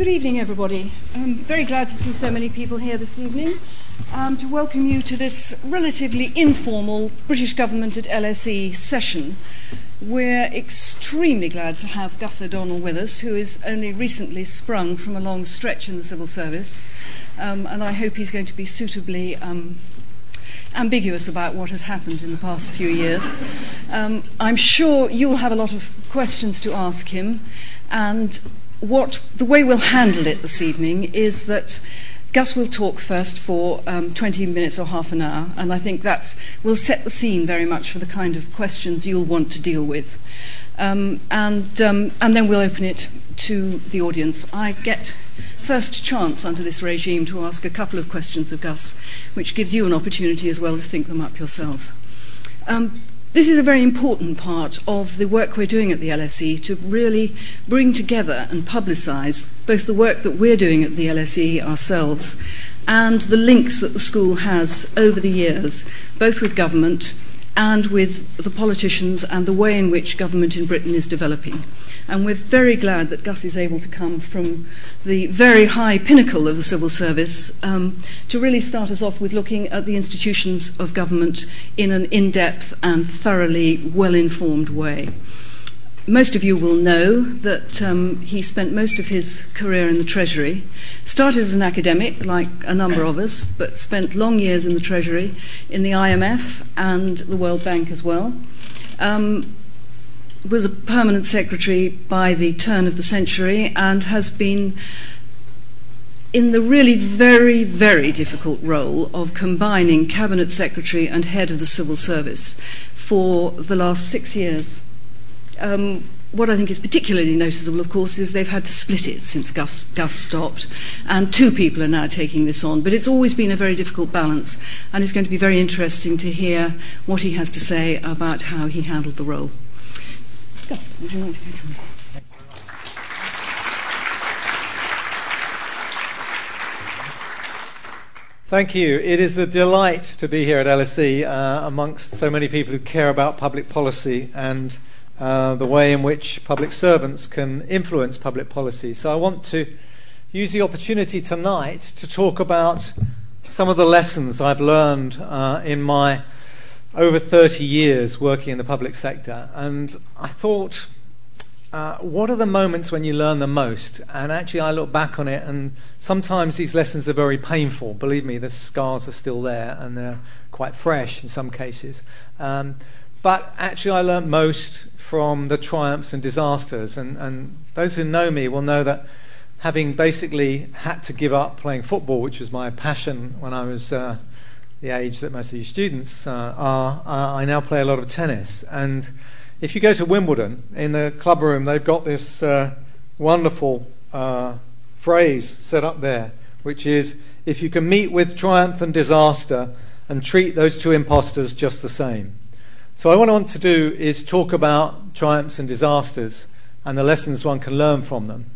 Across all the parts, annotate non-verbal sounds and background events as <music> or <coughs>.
Good evening, everybody. I'm very glad to see so many people here this evening um, to welcome you to this relatively informal British Government at LSE session. We're extremely glad to have Gus O'Donnell with us, who is only recently sprung from a long stretch in the civil service, um, and I hope he's going to be suitably um, ambiguous about what has happened in the past few years. Um, I'm sure you'll have a lot of questions to ask him, and what the way we'll handle it this evening is that Gus will talk first for um, 20 minutes or half an hour, and I think that's will set the scene very much for the kind of questions you'll want to deal with. Um, and, um, and then we'll open it to the audience. I get first chance under this regime to ask a couple of questions of Gus, which gives you an opportunity as well to think them up yourselves. Um, this is a very important part of the work we're doing at the LSE to really bring together and publicise both the work that we're doing at the LSE ourselves and the links that the school has over the years, both with government and with the politicians and the way in which government in Britain is developing. And we're very glad that Gus is able to come from the very high pinnacle of the civil service um, to really start us off with looking at the institutions of government in an in depth and thoroughly well informed way. Most of you will know that um, he spent most of his career in the Treasury. Started as an academic, like a number of us, but spent long years in the Treasury, in the IMF and the World Bank as well. Um, was a permanent secretary by the turn of the century and has been in the really very, very difficult role of combining cabinet secretary and head of the civil service for the last six years. Um, what I think is particularly noticeable, of course, is they've had to split it since Gus, Gus, stopped, and two people are now taking this on. But it's always been a very difficult balance, and it's going to be very interesting to hear what he has to say about how he handled the role. Gus, would you like to? Thank you. It is a delight to be here at LSE uh, amongst so many people who care about public policy and uh, the way in which public servants can influence public policy. So I want to use the opportunity tonight to talk about some of the lessons I've learned uh, in my over 30 years working in the public sector. And I thought, uh, what are the moments when you learn the most? And actually, I look back on it, and sometimes these lessons are very painful. Believe me, the scars are still there, and they're quite fresh in some cases. Um, but actually, I learned most from the triumphs and disasters. And, and those who know me will know that having basically had to give up playing football, which was my passion when I was uh, the age that most of you students uh, are, uh, I now play a lot of tennis. And if you go to Wimbledon, in the club room, they've got this uh, wonderful uh, phrase set up there, which is if you can meet with triumph and disaster and treat those two impostors just the same. So, what I want to do is talk about triumphs and disasters and the lessons one can learn from them.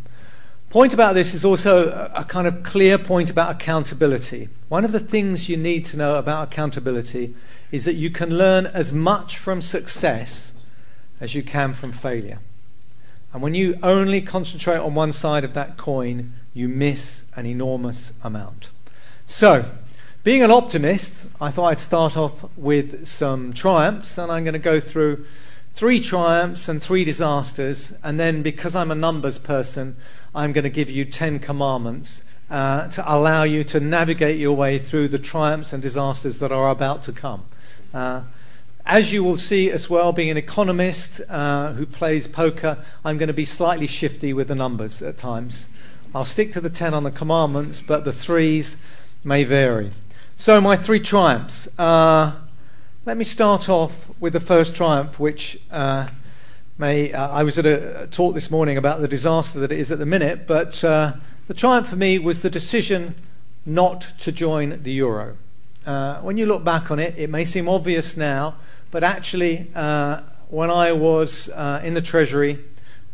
Point about this is also a kind of clear point about accountability. One of the things you need to know about accountability is that you can learn as much from success as you can from failure. And when you only concentrate on one side of that coin, you miss an enormous amount. So, being an optimist, I thought I'd start off with some triumphs, and I'm going to go through three triumphs and three disasters, and then because I'm a numbers person, I'm going to give you 10 commandments uh, to allow you to navigate your way through the triumphs and disasters that are about to come. Uh, as you will see as well, being an economist uh, who plays poker, I'm going to be slightly shifty with the numbers at times. I'll stick to the 10 on the commandments, but the threes may vary. So, my three triumphs. Uh, let me start off with the first triumph, which uh, may. Uh, I was at a talk this morning about the disaster that it is at the minute, but uh, the triumph for me was the decision not to join the euro. Uh, when you look back on it, it may seem obvious now, but actually, uh, when I was in the Treasury,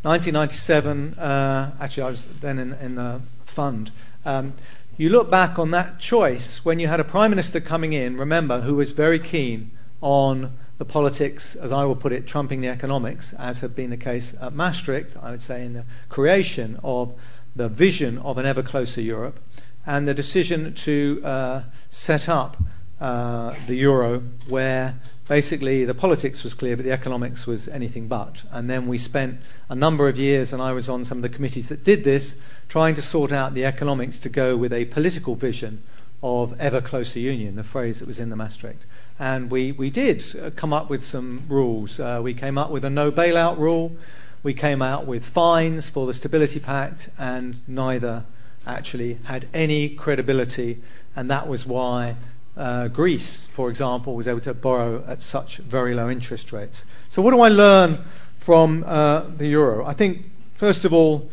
1997, actually, I was then in, in the fund. Um, you look back on that choice when you had a prime minister coming in, remember, who was very keen on the politics, as I will put it, trumping the economics, as had been the case at Maastricht, I would say, in the creation of the vision of an ever closer Europe and the decision to uh, set up uh, the euro, where basically the politics was clear, but the economics was anything but. And then we spent a number of years, and I was on some of the committees that did this, trying to sort out the economics to go with a political vision of ever closer union, the phrase that was in the Maastricht. And we, we did uh, come up with some rules. Uh, we came up with a no bailout rule. We came out with fines for the Stability Pact, and neither actually had any credibility. And that was why uh, Greece, for example, was able to borrow at such very low interest rates. So, what do I learn from uh, the euro? I think, first of all,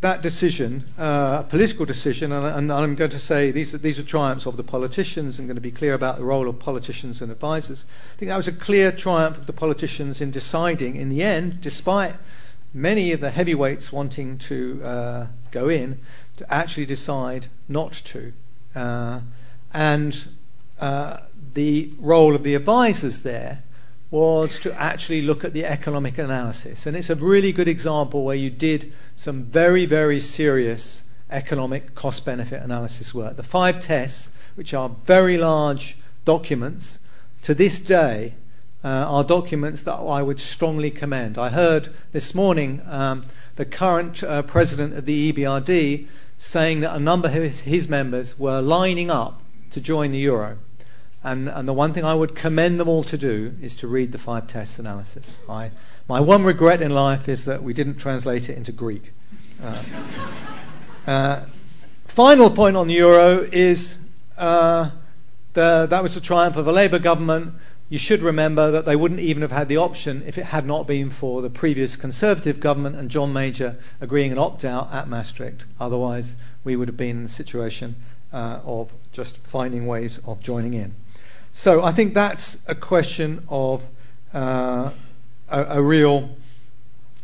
that decision, uh, a political decision, and, and, I'm going to say these are, these are triumphs of the politicians. I'm going to be clear about the role of politicians and advisors. I think that was a clear triumph of the politicians in deciding, in the end, despite many of the heavyweights wanting to uh, go in, to actually decide not to. Uh, and uh, the role of the advisors there was to actually look at the economic analysis. And it's a really good example where you did some very, very serious economic cost benefit analysis work. The five tests, which are very large documents, to this day uh, are documents that I would strongly commend. I heard this morning um, the current uh, president of the EBRD saying that a number of his, his members were lining up to join the euro. And, and the one thing I would commend them all to do is to read the five tests analysis. I, my one regret in life is that we didn't translate it into Greek. Uh, uh, final point on the euro is uh, the, that was a triumph of a Labour government. You should remember that they wouldn't even have had the option if it had not been for the previous Conservative government and John Major agreeing an opt out at Maastricht. Otherwise, we would have been in a situation uh, of just finding ways of joining in. So I think that's a question of uh, a, a, real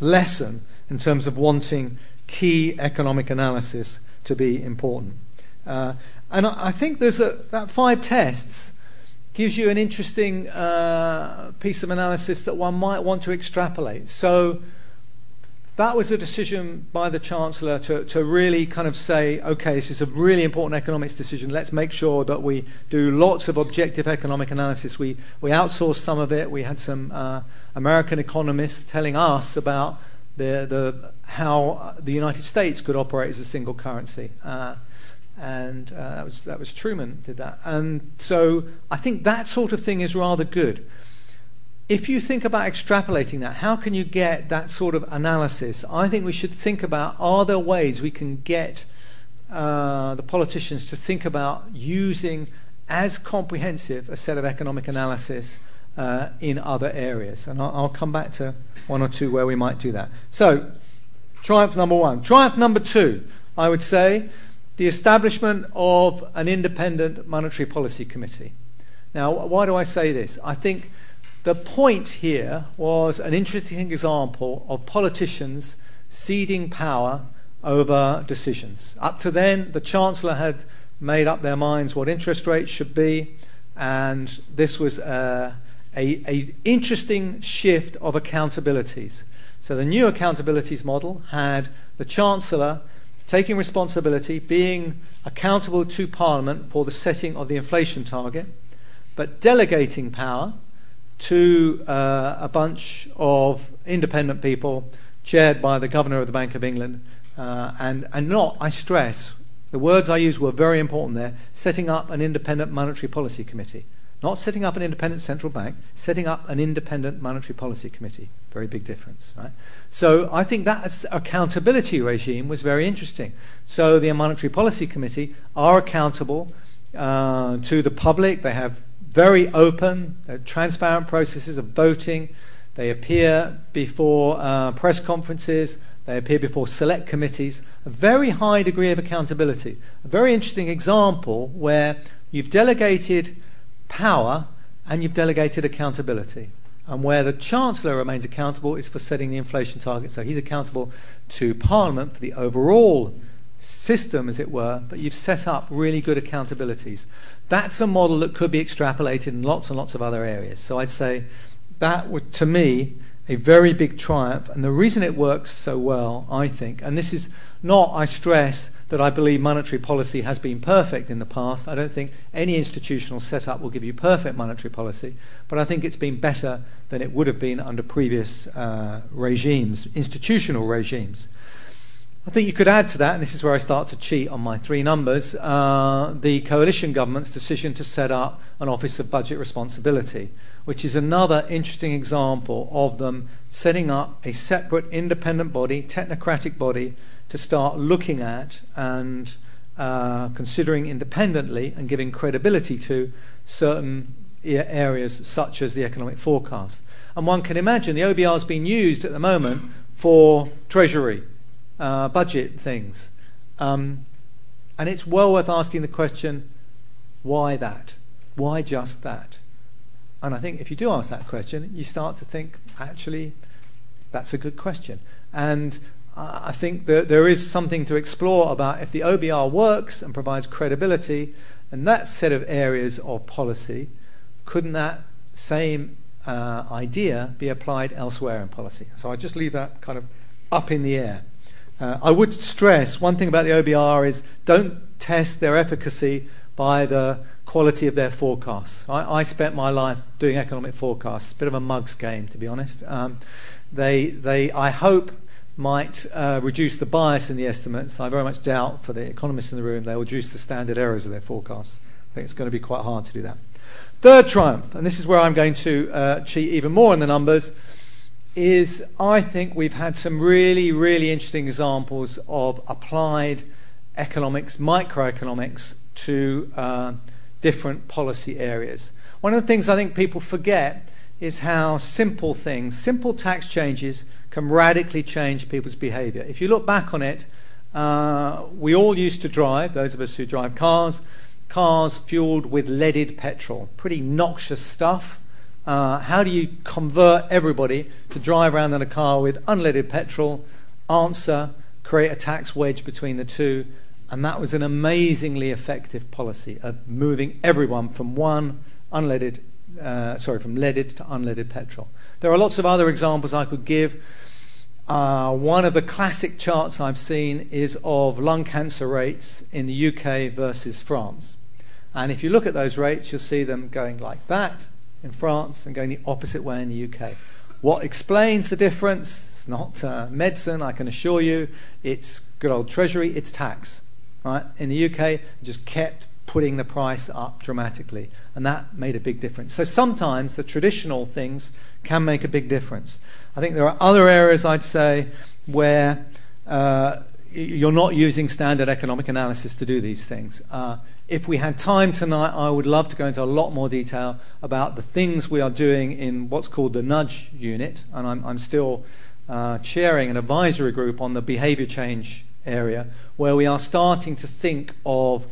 lesson in terms of wanting key economic analysis to be important. Uh, and I, I, think there's a, that five tests gives you an interesting uh, piece of analysis that one might want to extrapolate. So that was a decision by the Chancellor to, to really kind of say, okay, this is a really important economics decision. Let's make sure that we do lots of objective economic analysis. We, we outsourced some of it. We had some uh, American economists telling us about the, the, how the United States could operate as a single currency. Uh, and uh, that, was, that was Truman did that. And so I think that sort of thing is rather good if you think about extrapolating that, how can you get that sort of analysis? I think we should think about are there ways we can get uh, the politicians to think about using as comprehensive a set of economic analysis uh, in other areas? And I'll, I'll come back to one or two where we might do that. So, triumph number one. Triumph number two, I would say, the establishment of an independent monetary policy committee. Now, why do I say this? I think the point here was an interesting example of politicians ceding power over decisions. Up to then, the Chancellor had made up their minds what interest rates should be, and this was a, a, a interesting shift of accountabilities. So the new accountabilities model had the Chancellor taking responsibility, being accountable to Parliament for the setting of the inflation target, but delegating power to uh, a bunch of independent people chaired by the Governor of the Bank of England, uh, and, and not, I stress, the words I used were very important there, setting up an independent monetary policy committee. Not setting up an independent central bank, setting up an independent monetary policy committee. Very big difference, right? So I think that accountability regime was very interesting. So the monetary policy committee are accountable uh, to the public. They have very open, transparent processes of voting. They appear before uh, press conferences, they appear before select committees, a very high degree of accountability. A very interesting example where you've delegated power and you've delegated accountability. And where the Chancellor remains accountable is for setting the inflation target. So he's accountable to Parliament for the overall system, as it were, but you've set up really good accountabilities. That's a model that could be extrapolated in lots and lots of other areas. So I'd say that would, to me, a very big triumph. And the reason it works so well, I think, and this is not, I stress, that I believe monetary policy has been perfect in the past. I don't think any institutional setup will give you perfect monetary policy, but I think it's been better than it would have been under previous uh, regimes, institutional regimes. I think you could add to that, and this is where I start to cheat on my three numbers, uh, the coalition government's decision to set up an Office of Budget Responsibility, which is another interesting example of them setting up a separate independent body, technocratic body, to start looking at and uh, considering independently and giving credibility to certain areas such as the economic forecast. And one can imagine the OBR is being used at the moment for Treasury uh, budget things. Um, and it's well worth asking the question why that? Why just that? And I think if you do ask that question, you start to think, actually, that's a good question. And I think that there is something to explore about if the OBR works and provides credibility in that set of areas of policy, couldn't that same uh, idea be applied elsewhere in policy? So I just leave that kind of up in the air. Uh, I would stress one thing about the OBR is don't test their efficacy by the quality of their forecasts. I, I spent my life doing economic forecasts, a bit of a mugs game, to be honest. Um, they, they, I hope, might uh, reduce the bias in the estimates. I very much doubt for the economists in the room they will reduce the standard errors of their forecasts. I think it's going to be quite hard to do that. Third triumph, and this is where I'm going to uh, cheat even more in the numbers is I think we've had some really, really interesting examples of applied economics, microeconomics, to uh, different policy areas. One of the things I think people forget is how simple things, simple tax changes, can radically change people's behavior. If you look back on it, uh, we all used to drive, those of us who drive cars, cars fueled with leaded petrol. Pretty noxious stuff. Uh, how do you convert everybody to drive around in a car with unleaded petrol? Answer, create a tax wedge between the two. And that was an amazingly effective policy of moving everyone from one unleaded, uh, sorry, from leaded to unleaded petrol. There are lots of other examples I could give. Uh, one of the classic charts I've seen is of lung cancer rates in the UK versus France. And if you look at those rates, you'll see them going like that in France and going the opposite way in the UK. What explains the difference? It's not uh, medicine, I can assure you. It's good old Treasury, it's tax. Right? In the UK, just kept putting the price up dramatically, and that made a big difference. So sometimes the traditional things can make a big difference. I think there are other areas I'd say where uh, you're not using standard economic analysis to do these things. Uh, if we had time tonight, I would love to go into a lot more detail about the things we are doing in what's called the nudge unit, and I'm, I'm still uh, chairing an advisory group on the behavior change area, where we are starting to think of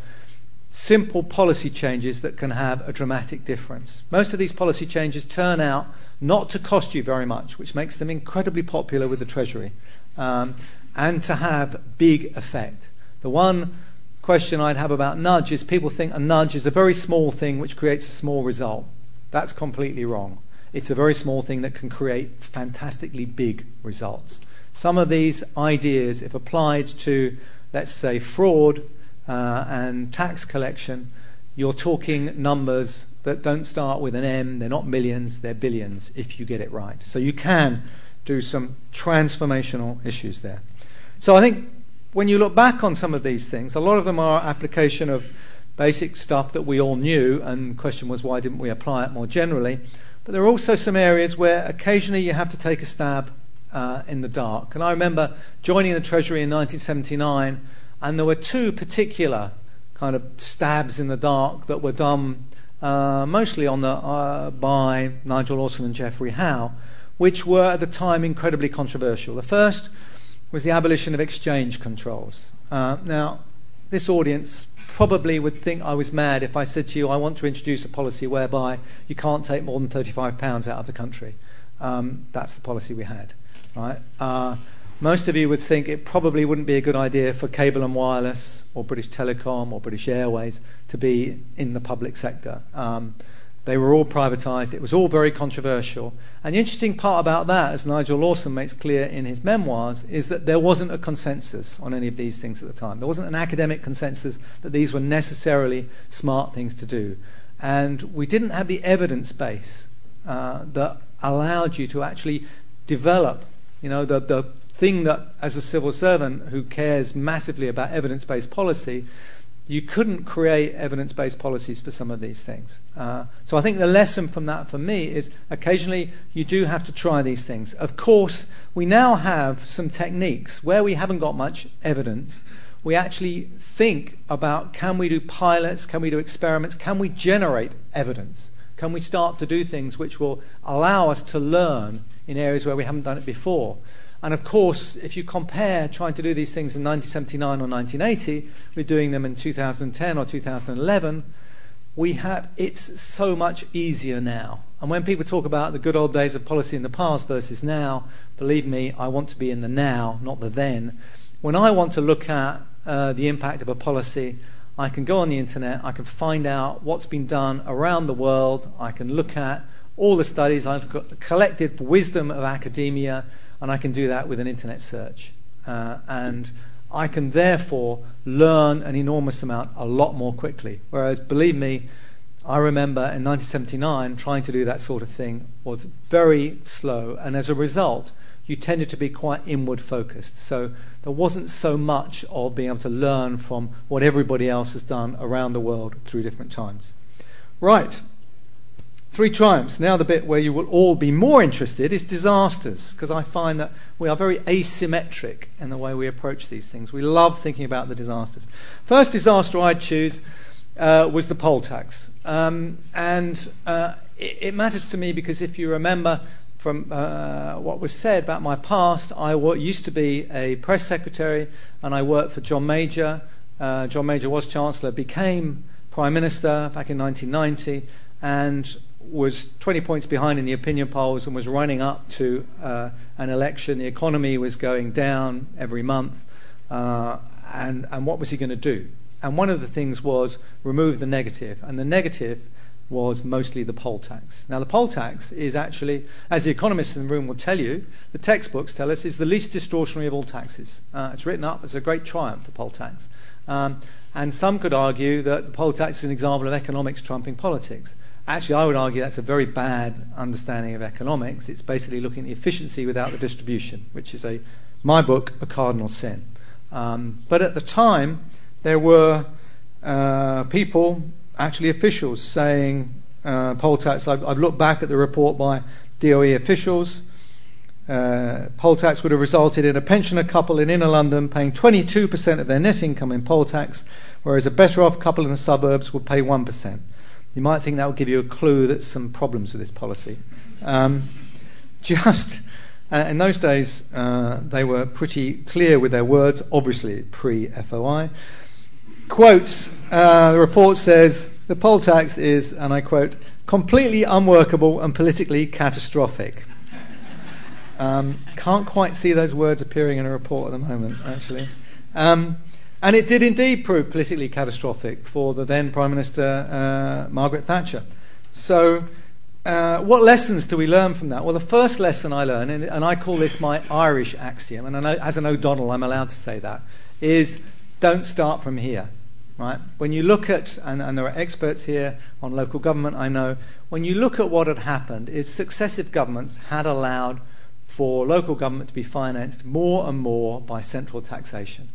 simple policy changes that can have a dramatic difference. Most of these policy changes turn out not to cost you very much, which makes them incredibly popular with the Treasury, um, and to have big effect. The one question I'd have about nudge is people think a nudge is a very small thing which creates a small result. That's completely wrong. It's a very small thing that can create fantastically big results. Some of these ideas, if applied to, let's say, fraud uh, and tax collection, you're talking numbers that don't start with an M, they're not millions, they're billions if you get it right. So you can do some transformational issues there. So I think when you look back on some of these things, a lot of them are application of basic stuff that we all knew, and the question was why didn't we apply it more generally? But there are also some areas where occasionally you have to take a stab uh, in the dark. And I remember joining the Treasury in 1979, and there were two particular kind of stabs in the dark that were done uh, mostly on the, uh, by Nigel Lawson and Geoffrey Howe, which were at the time incredibly controversial. The first was the abolition of exchange controls. Uh, now, this audience probably would think I was mad if I said to you, I want to introduce a policy whereby you can't take more than £35 out of the country. Um, that's the policy we had. Right? Uh, most of you would think it probably wouldn't be a good idea for cable and wireless or British Telecom or British Airways to be in the public sector. Um, They were all privatized. It was all very controversial. And the interesting part about that, as Nigel Lawson makes clear in his memoirs, is that there wasn't a consensus on any of these things at the time. There wasn't an academic consensus that these were necessarily smart things to do. And we didn't have the evidence base uh, that allowed you to actually develop, you know, the, the thing that, as a civil servant who cares massively about evidence based policy, you couldn't create evidence based policies for some of these things. Uh, so I think the lesson from that for me is occasionally you do have to try these things. Of course, we now have some techniques where we haven't got much evidence. We actually think about can we do pilots, can we do experiments, can we generate evidence? Can we start to do things which will allow us to learn in areas where we haven't done it before? And of course, if you compare trying to do these things in 1979 or 1980 with doing them in 2010 or 2011, we have it's so much easier now. And when people talk about the good old days of policy in the past versus now, believe me, I want to be in the now, not the then. When I want to look at uh, the impact of a policy, I can go on the internet, I can find out what's been done around the world, I can look at all the studies, I've got the collective wisdom of academia, and I can do that with an internet search. Uh, and I can therefore learn an enormous amount a lot more quickly. Whereas, believe me, I remember in 1979 trying to do that sort of thing was very slow, and as a result, you tended to be quite inward focused. So there wasn't so much of being able to learn from what everybody else has done around the world through different times. Right, Three triumphs. Now, the bit where you will all be more interested is disasters, because I find that we are very asymmetric in the way we approach these things. We love thinking about the disasters. First disaster I'd choose uh, was the poll tax. Um, and uh, it, it, matters to me because if you remember from uh, what was said about my past, I used to be a press secretary and I worked for John Major. Uh, John Major was Chancellor, became Prime Minister back in 1990. And was 20 points behind in the opinion polls and was running up to uh, an election. The economy was going down every month. Uh, and, and what was he going to do? And one of the things was remove the negative. And the negative was mostly the poll tax. Now, the poll tax is actually, as the economists in the room will tell you, the textbooks tell us, is the least distortionary of all taxes. Uh, it's written up as a great triumph, the poll tax. Um, and some could argue that the poll tax is an example of economics trumping politics. Actually, I would argue that's a very bad understanding of economics. It's basically looking at the efficiency without the distribution, which is a my book a cardinal sin. Um, but at the time, there were uh, people, actually officials, saying uh, poll tax. I've, I've, looked back at the report by DOE officials. Uh, poll tax would have resulted in a pensioner couple in inner London paying 22% of their net income in poll tax, whereas a better off couple in the suburbs would pay 1%. You might think that would give you a clue that some problems with this policy. Um, just uh, in those days, uh, they were pretty clear with their words, obviously pre FOI. Quotes uh, the report says the poll tax is, and I quote, completely unworkable and politically catastrophic. Um, can't quite see those words appearing in a report at the moment, actually. Um, and it did indeed prove politically catastrophic for the then Prime Minister uh, Margaret Thatcher. So, uh, what lessons do we learn from that? Well, the first lesson I learned, and, and I call this my Irish axiom, and know, as an O'Donnell, I'm allowed to say that, is don't start from here. Right? When you look at, and, and there are experts here on local government, I know, when you look at what had happened, is successive governments had allowed for local government to be financed more and more by central taxation.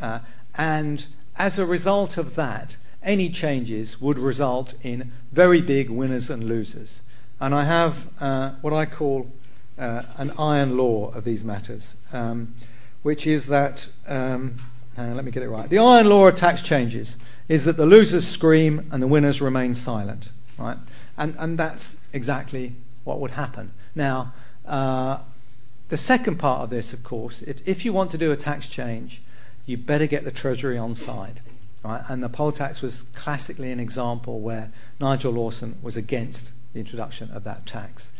Uh, and as a result of that, any changes would result in very big winners and losers. And I have uh, what I call uh, an iron law of these matters, um, which is that, um, uh, let me get it right. The iron law of tax changes is that the losers scream and the winners remain silent, right? And, and that's exactly what would happen. Now, uh, the second part of this, of course, if, if you want to do a tax change, you better get the Treasury on side. Right? And the poll tax was classically an example where Nigel Lawson was against the introduction of that tax.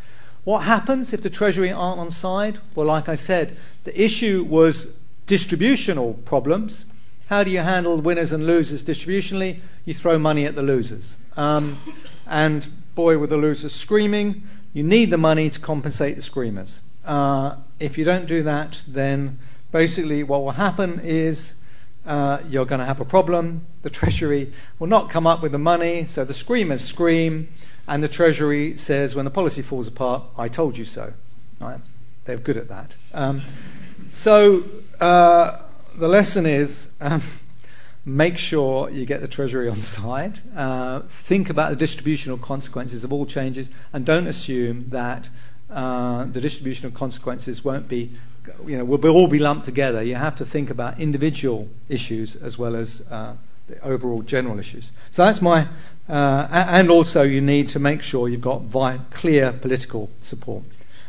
What happens if the Treasury aren't on side? Well, like I said, the issue was distributional problems. How do you handle winners and losers distributionally? You throw money at the losers. Um, and boy with the losers screaming. You need the money to compensate the screamers. Uh, if you don't do that, then basically what will happen is uh, you're going to have a problem. The Treasury will not come up with the money, so the screamers scream, and the Treasury says, when the policy falls apart, I told you so. Right? They're good at that. Um, so uh, the lesson is um, make sure you get the Treasury on side. Uh, think about the distributional consequences of all changes, and don't assume that uh, the distributional consequences won't be, you know, will all be lumped together. You have to think about individual issues as well as uh, the overall general issues. So that's my, uh, and also you need to make sure you've got vi- clear political support.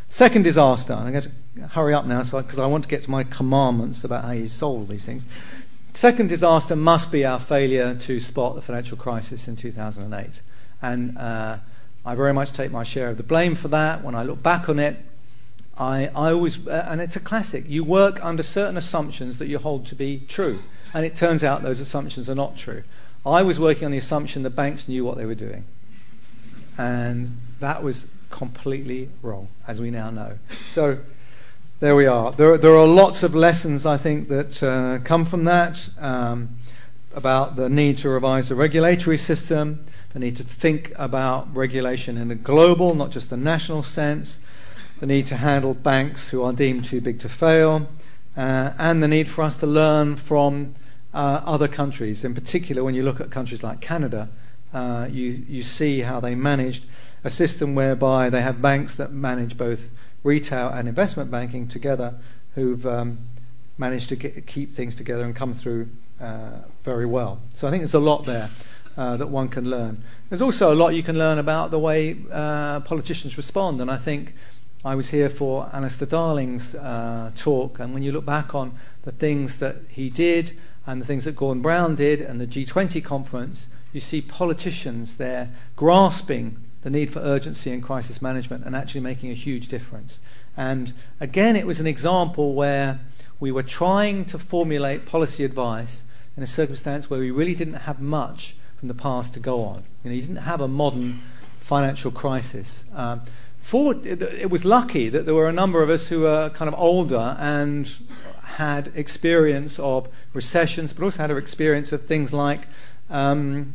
Second disaster, I'm going to hurry up now because so I, I want to get to my commandments about how you solve these things. Second disaster must be our failure to spot the financial crisis in 2008. And uh, I very much take my share of the blame for that. When I look back on it, I, I always, uh, and it's a classic, you work under certain assumptions that you hold to be true. And it turns out those assumptions are not true. I was working on the assumption the banks knew what they were doing. And that was completely wrong, as we now know. So there we are. There, there are lots of lessons, I think, that uh, come from that um, about the need to revise the regulatory system, the need to think about regulation in a global, not just a national sense, the need to handle banks who are deemed too big to fail, uh, and the need for us to learn from uh, other countries. In particular, when you look at countries like Canada, uh, you, you see how they managed a system whereby they have banks that manage both retail and investment banking together who've um, managed to get, keep things together and come through uh, very well. So I think there's a lot there uh, that one can learn. There's also a lot you can learn about the way uh, politicians respond, and I think I was here for Alistair Darling's uh, talk, and when you look back on the things that he did and the things that Gordon Brown did and the G20 conference, you see politicians there grasping the need for urgency in crisis management and actually making a huge difference. And again, it was an example where we were trying to formulate policy advice in a circumstance where we really didn't have much from the past to go on. You know, you didn't have a modern financial crisis. Um, it was lucky that there were a number of us who were kind of older and had experience of recessions, but also had experience of things like um,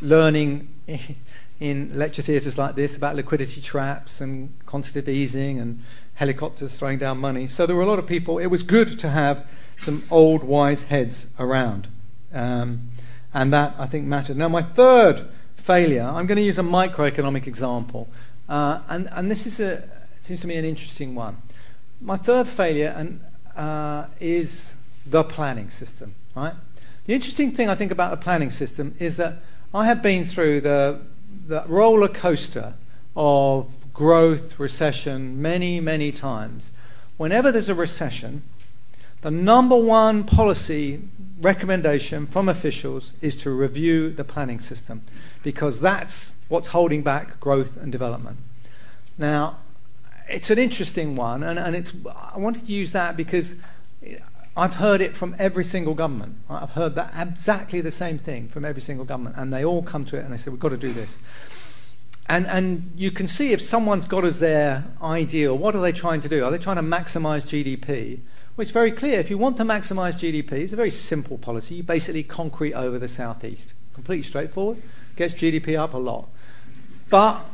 learning <laughs> in lecture theatres like this about liquidity traps and quantitative easing and helicopters throwing down money. So there were a lot of people. It was good to have some old wise heads around. Um, and that, I think, mattered. Now, my third failure, I'm going to use a microeconomic example. Uh, and, and this is a, seems to me an interesting one. My third failure and, uh, is the planning system, right? The interesting thing I think about the planning system is that I have been through the the roller coaster of growth, recession, many, many times. Whenever there's a recession, the number one policy recommendation from officials is to review the planning system because that's what's holding back growth and development. Now, it's an interesting one, and, and it's, I wanted to use that because I've heard it from every single government. I've heard that exactly the same thing from every single government, and they all come to it and they say, We've got to do this. And, and you can see if someone's got as their ideal, what are they trying to do? Are they trying to maximize GDP? Well, it's very clear. If you want to maximize GDP, it's a very simple policy. You basically concrete over the southeast. Completely straightforward. Gets GDP up a lot. But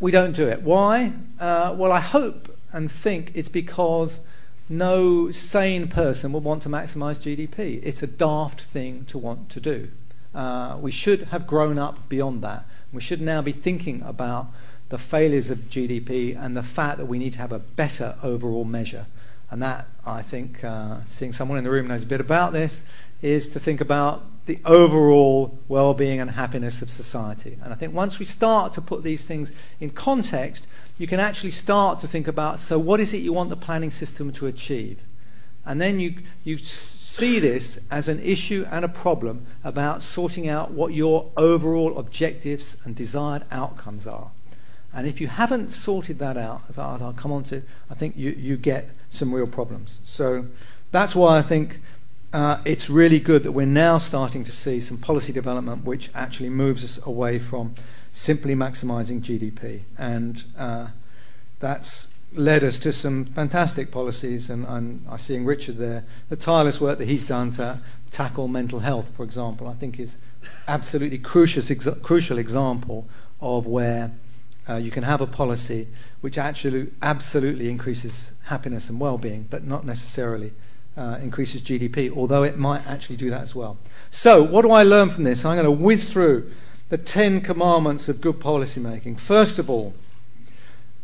we don't do it. Why? Uh, well, I hope and think it's because no sane person would want to maximize GDP. It's a daft thing to want to do. Uh, we should have grown up beyond that. We should now be thinking about the failures of GDP and the fact that we need to have a better overall measure. And that, I think, uh, seeing someone in the room knows a bit about this, is to think about the overall well being and happiness of society. And I think once we start to put these things in context, you can actually start to think about so, what is it you want the planning system to achieve? And then you, you see this as an issue and a problem about sorting out what your overall objectives and desired outcomes are. And if you haven't sorted that out, as I'll come on to, I think you, you get some real problems. So that's why I think uh, it's really good that we're now starting to see some policy development which actually moves us away from simply maximizing GDP. And uh, that's led us to some fantastic policies, and, and I'm seeing Richard there. The tireless work that he's done to tackle mental health, for example, I think is absolutely crucial, crucial example of where uh, you can have a policy which actually absolutely increases happiness and well-being, but not necessarily uh, increases GDP, although it might actually do that as well. So, what do I learn from this? I'm going to whiz through the Ten Commandments of good policy making. First of all,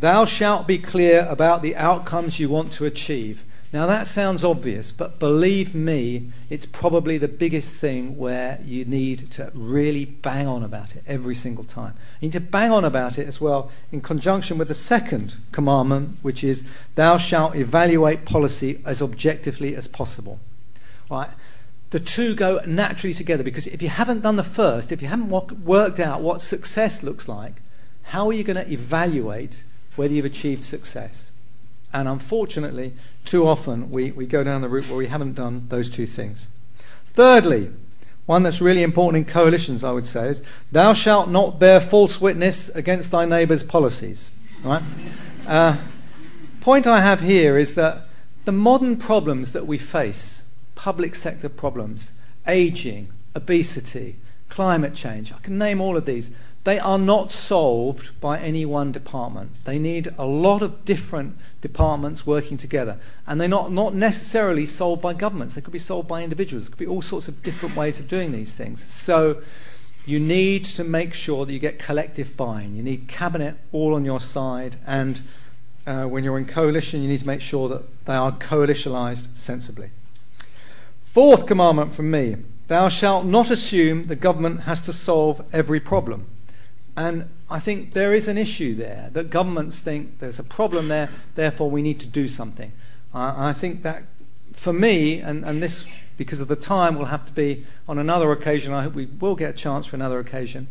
thou shalt be clear about the outcomes you want to achieve. Now, that sounds obvious, but believe me, it's probably the biggest thing where you need to really bang on about it every single time. You need to bang on about it as well in conjunction with the second commandment, which is, Thou shalt evaluate policy as objectively as possible. Right? The two go naturally together because if you haven't done the first, if you haven't worked out what success looks like, how are you going to evaluate whether you've achieved success? And unfortunately, too often we, we go down the route where we haven't done those two things. Thirdly, one that's really important in coalitions, I would say, is thou shalt not bear false witness against thy neighbour's policies. Right? Uh, point I have here is that the modern problems that we face, public sector problems, aging, obesity, climate change, I can name all of these, they are not solved by any one department. They need a lot of different departments working together. And they're not, not necessarily solved by governments. They could be solved by individuals. There could be all sorts of different ways of doing these things. So you need to make sure that you get collective buy-in. You need cabinet all on your side. And uh, when you're in coalition, you need to make sure that they are coalitionalized sensibly. Fourth commandment from me Thou shalt not assume the government has to solve every problem. And I think there is an issue there that governments think there's a problem there, therefore we need to do something. I think that for me, and, and this, because of the time, will have to be on another occasion. I hope we will get a chance for another occasion.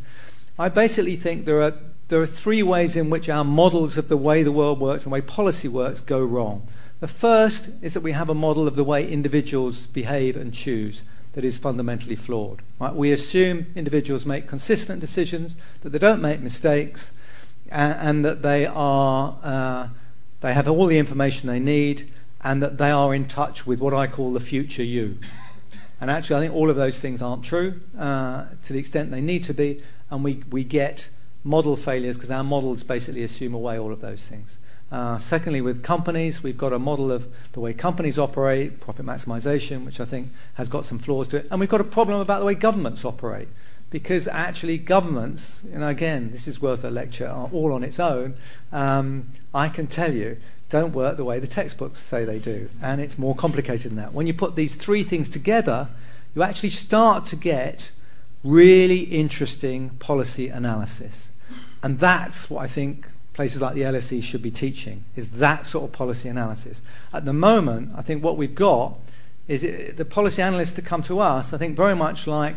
I basically think there are, there are three ways in which our models of the way the world works and the way policy works go wrong. The first is that we have a model of the way individuals behave and choose that is fundamentally flawed. Right? We assume individuals make consistent decisions, that they don't make mistakes, and, and that they are uh, they have all the information they need, and that they are in touch with what I call the future you. And actually, I think all of those things aren't true uh, to the extent they need to be, and we, we get model failures because our models basically assume away all of those things. Uh, secondly, with companies, we've got a model of the way companies operate, profit maximization, which I think has got some flaws to it. And we've got a problem about the way governments operate. Because actually, governments, and again, this is worth a lecture all on its own, um, I can tell you, don't work the way the textbooks say they do. And it's more complicated than that. When you put these three things together, you actually start to get really interesting policy analysis. And that's what I think places like the LSE should be teaching, is that sort of policy analysis. At the moment, I think what we've got is it, the policy analysts that come to us, I think very much like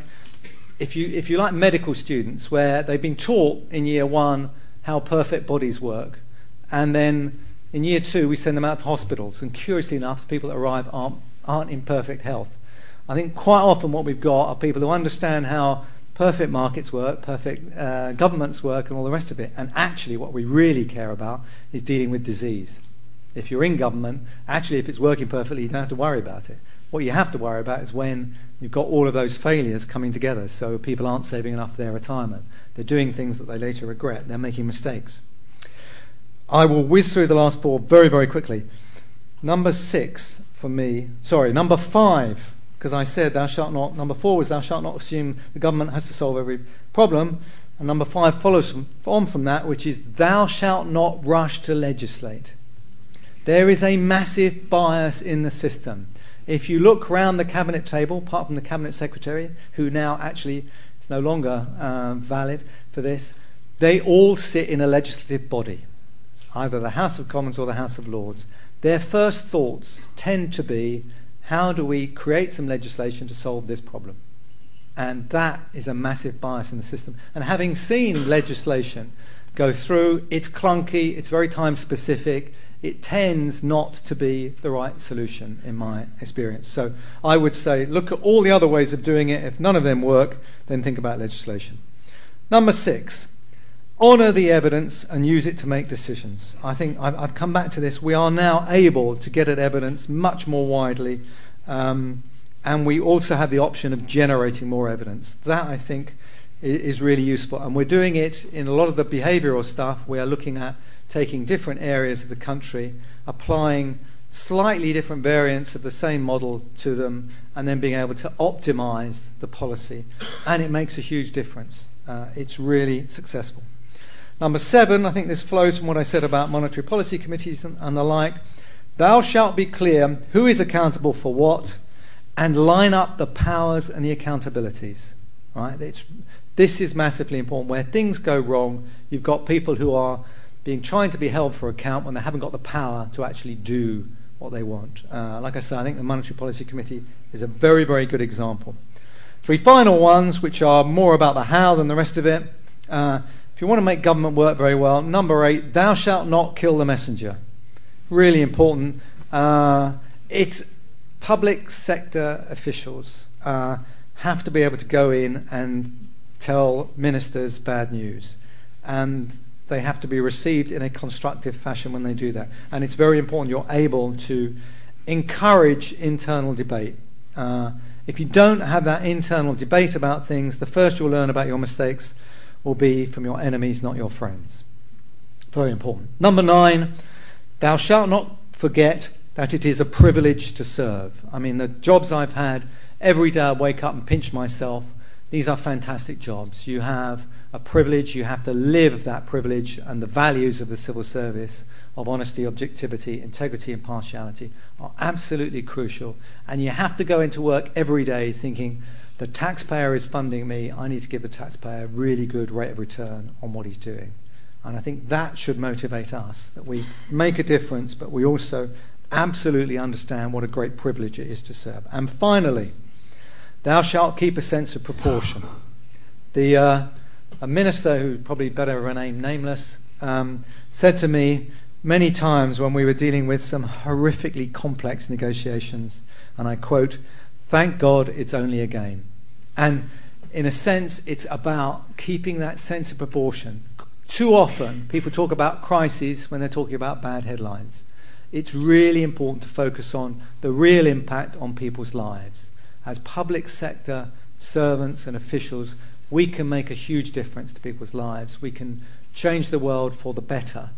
if you, if you like medical students, where they've been taught in year one how perfect bodies work, and then in year two we send them out to hospitals, and curiously enough, the people that arrive aren't, aren't in perfect health. I think quite often what we've got are people who understand how perfect markets work, perfect uh, governments work, and all the rest of it. And actually, what we really care about is dealing with disease. If you're in government, actually, if it's working perfectly, you don't have to worry about it. What you have to worry about is when you've got all of those failures coming together. So people aren't saving enough for their retirement. They're doing things that they later regret. They're making mistakes. I will whiz through the last four very, very quickly. Number six for me, sorry, number five because I said, Thou shalt not. Number four was, Thou shalt not assume the government has to solve every problem. And number five follows from, on from that, which is, Thou shalt not rush to legislate. There is a massive bias in the system. If you look round the cabinet table, apart from the cabinet secretary, who now actually is no longer uh, valid for this, they all sit in a legislative body, either the House of Commons or the House of Lords. Their first thoughts tend to be how do we create some legislation to solve this problem? And that is a massive bias in the system. And having seen legislation go through, it's clunky, it's very time specific, it tends not to be the right solution in my experience. So I would say look at all the other ways of doing it. If none of them work, then think about legislation. Number six, honour the evidence and use it to make decisions. I think I've, I've, come back to this. We are now able to get at evidence much more widely, um, and we also have the option of generating more evidence. That, I think, is really useful. And we're doing it in a lot of the behavioural stuff. We are looking at taking different areas of the country, applying slightly different variants of the same model to them, and then being able to optimize the policy. And it makes a huge difference. Uh, it's really successful. Number seven, I think this flows from what I said about monetary policy committees and, and the like. Thou shalt be clear who is accountable for what, and line up the powers and the accountabilities. Right? It's, this is massively important. Where things go wrong, you've got people who are being trying to be held for account when they haven't got the power to actually do what they want. Uh, like I said, I think the Monetary Policy Committee is a very, very good example. Three final ones, which are more about the how than the rest of it. Uh, if you want to make government work very well, number eight, thou shalt not kill the messenger. Really important. Uh, it's public sector officials uh, have to be able to go in and tell ministers bad news. And they have to be received in a constructive fashion when they do that. And it's very important you're able to encourage internal debate. Uh, if you don't have that internal debate about things, the first you'll learn about your mistakes will be from your enemies, not your friends. Very important. Number nine, thou shalt not forget that it is a privilege to serve. I mean, the jobs I've had, every day I wake up and pinch myself. These are fantastic jobs. You have a privilege, you have to live that privilege, and the values of the civil service of honesty, objectivity, integrity, and partiality are absolutely crucial. And you have to go into work every day thinking, the taxpayer is funding me, I need to give the taxpayer a really good rate of return on what he's doing. And I think that should motivate us that we make a difference, but we also absolutely understand what a great privilege it is to serve. And finally, thou shalt keep a sense of proportion. The, uh, a minister who probably better remain nameless um, said to me many times when we were dealing with some horrifically complex negotiations, and I quote, Thank God it's only a game. And in a sense, it's about keeping that sense of proportion. Too often, people talk about crises when they're talking about bad headlines. It's really important to focus on the real impact on people's lives. As public sector servants and officials, we can make a huge difference to people's lives. We can change the world for the better.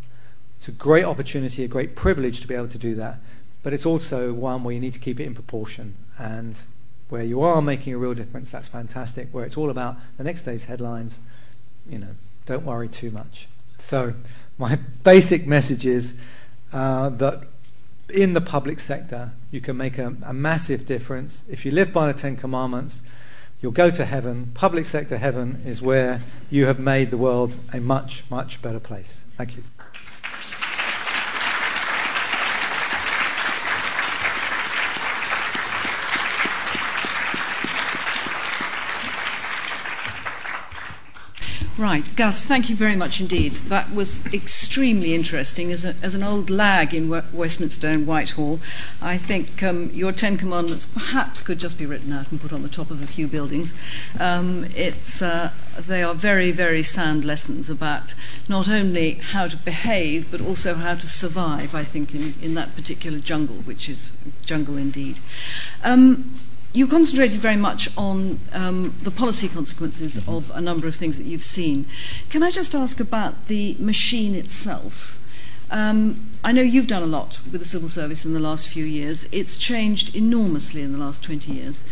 It's a great opportunity, a great privilege to be able to do that. But it's also one where you need to keep it in proportion. And where you are making a real difference, that's fantastic. Where it's all about the next day's headlines, you know, don't worry too much. So, my <laughs> basic message is uh, that in the public sector, you can make a, a massive difference. If you live by the Ten Commandments, You'll go to heaven. Public sector heaven is where you have made the world a much, much better place. Thank you. Right, Gus, thank you very much indeed. That was extremely interesting. As, a, as an old lag in Westminster and Whitehall, I think um, your Ten Commandments perhaps could just be written out and put on the top of a few buildings. Um, it's, uh, they are very, very sound lessons about not only how to behave, but also how to survive, I think, in, in that particular jungle, which is jungle indeed. Um, you concentrated very much on um, the policy consequences mm-hmm. of a number of things that you've seen. Can I just ask about the machine itself? Um, I know you've done a lot with the civil service in the last few years. It's changed enormously in the last 20 years.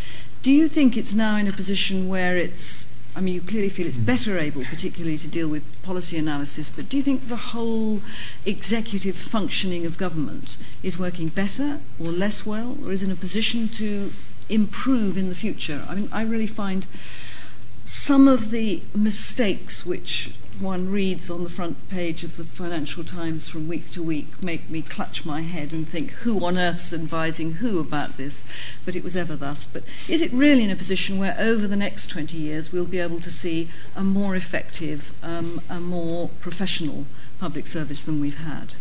Do you think it's now in a position where it's, I mean, you clearly feel it's mm-hmm. better able, particularly to deal with policy analysis, but do you think the whole executive functioning of government is working better or less well, or is in a position to improve in the future. I mean, I really find some of the mistakes which one reads on the front page of the Financial Times from week to week make me clutch my head and think, who on earth's advising who about this? But it was ever thus. But is it really in a position where over the next 20 years we'll be able to see a more effective, um, a more professional public service than we've had?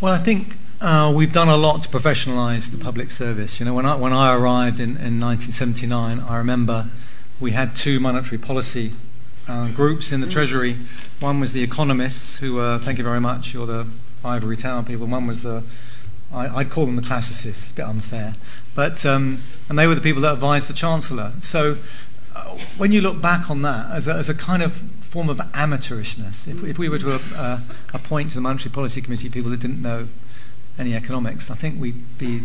Well, I think uh, we've done a lot to professionalise the public service. You know, when I, when I arrived in, in 1979, I remember we had two monetary policy uh, groups in the Treasury. One was the economists, who, uh, thank you very much, you're the ivory tower people. One was the, I, would call them the classicists, a bit unfair. But, um, and they were the people that advised the Chancellor. So uh, when you look back on that as a, as a kind of form of amateurishness, if, if we were to uh, appoint to the Monetary Policy Committee people that didn't know any economics, I think we'd be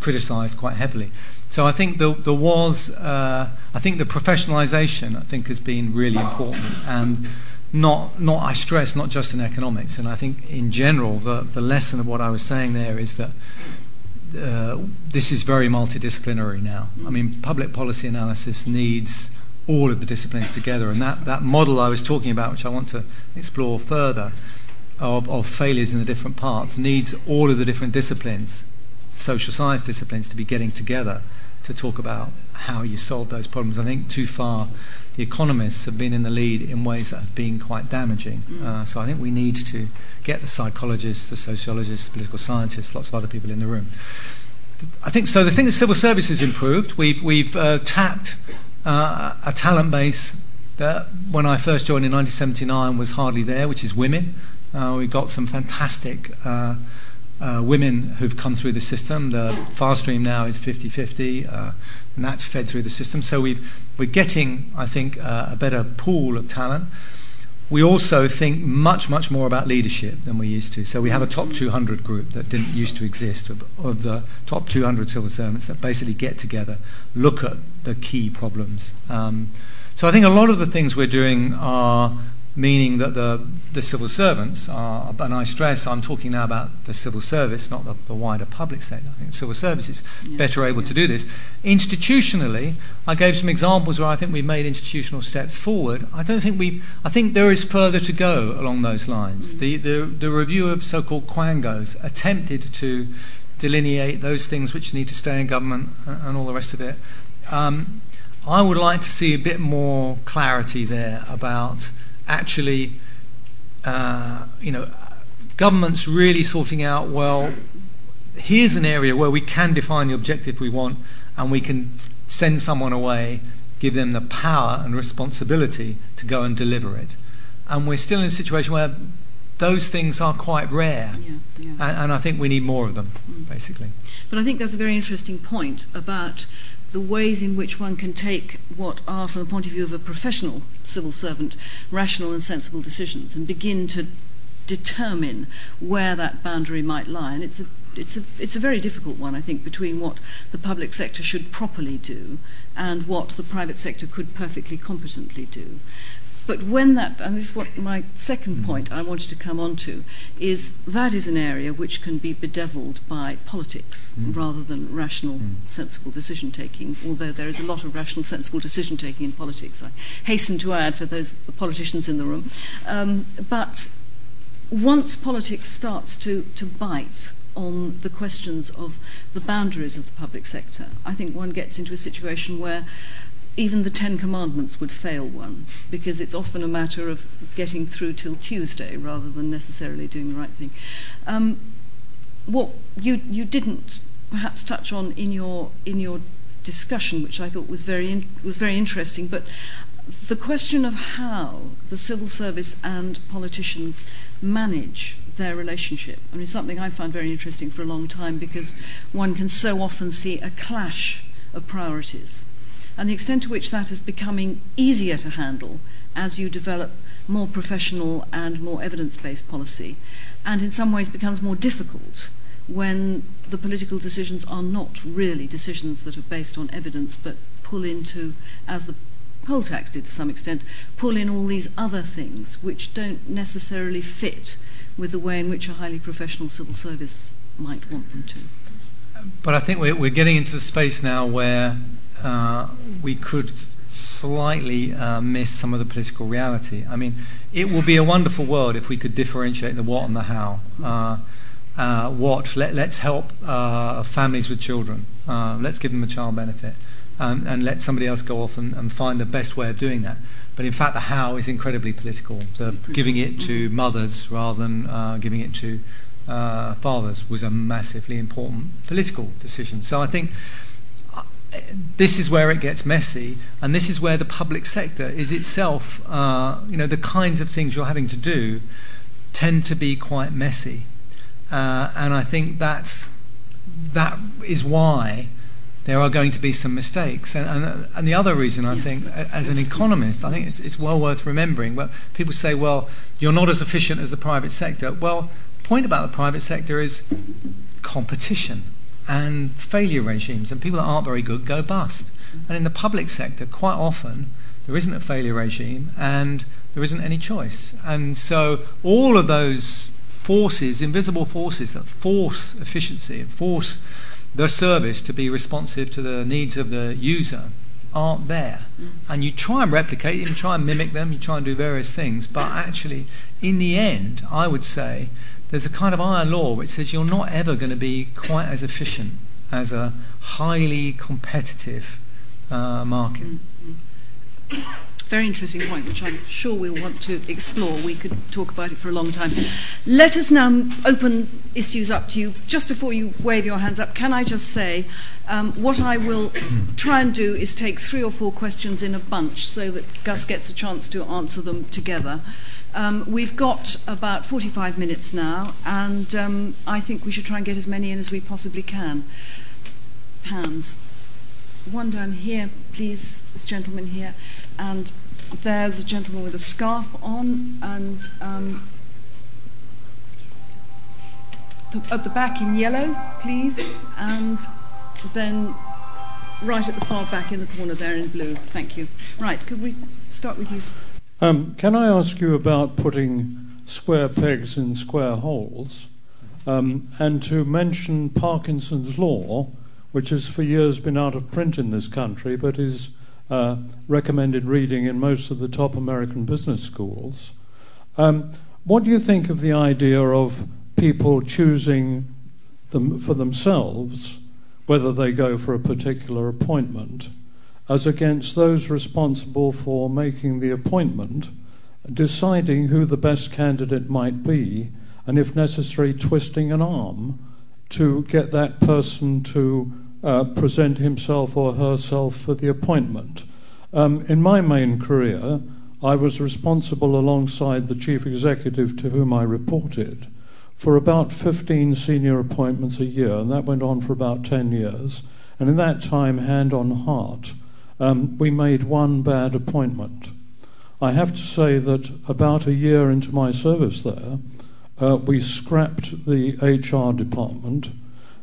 criticised quite heavily. So I think there, there was, uh, I think the professionalisation, I think, has been really important, and not, not I stress, not just in economics. And I think in general, the, the lesson of what I was saying there is that uh, this is very multidisciplinary now. I mean, public policy analysis needs all of the disciplines together, and that, that model I was talking about, which I want to explore further, of, of failures in the different parts, needs all of the different disciplines social science disciplines to be getting together to talk about how you solve those problems. I think too far the economists have been in the lead in ways that have been quite damaging. Mm. Uh, so I think we need to get the psychologists, the sociologists, the political scientists, lots of other people in the room. I think so. The thing that civil service has improved, we've, we've uh, tapped uh, a talent base that when I first joined in 1979 was hardly there, which is women. Uh, we've got some fantastic uh, uh, women who've come through the system. The fast stream now is 50 50, uh, and that's fed through the system. So we are getting, I think, a better pool of talent. We also think much, much more about leadership than we used to. So we have a top 200 group that didn't used to exist, of, of the top 200 civil servants that basically get together, look at the key problems. Um, so I think a lot of the things we're doing are meaning that the, the civil servants are, and I stress I'm talking now about the civil service, not the, the wider public sector. I think the civil service is yeah. better able yeah. to do this. Institutionally, I gave some examples where I think we've made institutional steps forward. I don't think we, I think there is further to go along those lines. Mm. The, the, the review of so called quangos attempted to delineate those things which need to stay in government and, and all the rest of it. Um, I would like to see a bit more clarity there about actually, uh, you know, governments really sorting out, well, here's an area where we can define the objective we want and we can send someone away, give them the power and responsibility to go and deliver it. And we're still in a situation where those things are quite rare. Yeah, yeah. And, and, I think we need more of them, mm. basically. But I think that's a very interesting point about the ways in which one can take what are, from the point of view of a professional civil servant, rational and sensible decisions and begin to determine where that boundary might lie. And it's a it's a, it's a very difficult one, I think, between what the public sector should properly do and what the private sector could perfectly competently do. But when that, and this is what my second mm. point I wanted to come on to, is that is an area which can be bedeviled by politics mm. rather than rational, mm. sensible decision taking, although there is a lot of rational, sensible decision taking in politics, I hasten to add for those politicians in the room. Um, but once politics starts to, to bite on the questions of the boundaries of the public sector, I think one gets into a situation where even the Ten Commandments would fail one because it's often a matter of getting through till Tuesday rather than necessarily doing the right thing. Um, what you you didn't perhaps touch on in your in your discussion, which I thought was very in, was very interesting, but the question of how the civil service and politicians manage their relationship. I mean, something I found very interesting for a long time because one can so often see a clash of priorities and the extent to which that is becoming easier to handle as you develop more professional and more evidence based policy, and in some ways becomes more difficult when the political decisions are not really decisions that are based on evidence but pull into, as the poll tax did to some extent, pull in all these other things which don't necessarily fit with the way in which a highly professional civil service might want them to. But I think we're, we're getting into the space now where uh, we could slightly uh, miss some of the political reality. I mean, it will be a wonderful world if we could differentiate the what and the how. Uh, uh what? Let, us help uh, families with children. Uh, let's give them a child benefit. Um, and let somebody else go off and, and, find the best way of doing that. But in fact, the how is incredibly political. The giving it to mothers rather than giving it to fathers was a massively important political decision. So I think this is where it gets messy, and this is where the public sector is itself, uh, you know, the kinds of things you're having to do tend to be quite messy. Uh, and I think that's, that is why there are going to be some mistakes. And, and, and the other reason, I yeah, think, as an economist, I think it's, it's well worth remembering. Well, people say, well, you're not as efficient as the private sector. Well, the point about the private sector is competition and failure regimes, and people that aren't very good go bust. And in the public sector, quite often, there isn't a failure regime and there isn't any choice. And so all of those forces, invisible forces that force efficiency and force the service to be responsive to the needs of the user aren't there. Mm. And you try and replicate them, you try and mimic them, you try and do various things, but actually, in the end, I would say there's a kind of iron law which says you're not ever going to be quite as efficient as a highly competitive uh, market. Mm-hmm. Very interesting point, which I'm sure we'll want to explore. We could talk about it for a long time. Let us now open issues up to you. Just before you wave your hands up, can I just say um, what I will <coughs> try and do is take three or four questions in a bunch so that Gus gets a chance to answer them together. Um, we've got about 45 minutes now, and um, I think we should try and get as many in as we possibly can. Hands. One down here, please, this gentleman here and there's a gentleman with a scarf on, and um, the, at the back in yellow, please, and then right at the far back in the corner there in blue. Thank you. Right, could we start with you? Um, can I ask you about putting square pegs in square holes? Um, and to mention Parkinson's law, which has for years been out of print in this country, but is uh, recommended reading in most of the top American business schools. Um, what do you think of the idea of people choosing them for themselves whether they go for a particular appointment, as against those responsible for making the appointment, deciding who the best candidate might be, and if necessary, twisting an arm to get that person to uh, present himself or herself for the appointment. Um, in my main career, I was responsible alongside the chief executive to whom I reported for about 15 senior appointments a year, and that went on for about 10 years. And in that time, hand on heart, um, we made one bad appointment. I have to say that about a year into my service there, uh, we scrapped the HR department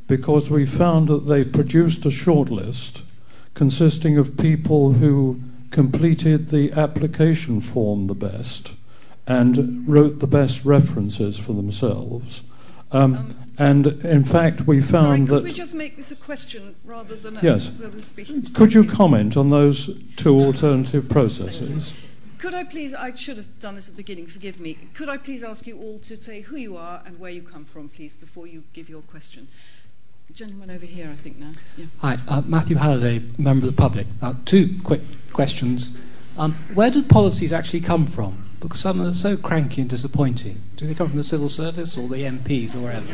because we found that they produced a shortlist consisting of people who completed the application form the best and wrote the best references for themselves. Um, um, and in fact, we found sorry, could that. we just make this a question rather than a. Yes. Could you comment on those two alternative processes? Could I please, I should have done this at the beginning, forgive me. Could I please ask you all to say who you are and where you come from, please, before you give your question? Gentleman over here, I think now. Yeah. Hi, uh, Matthew Halliday, member of the public. Uh, two quick questions. Um, where do policies actually come from? Because some are so cranky and disappointing. Do they come from the civil service or the MPs or wherever?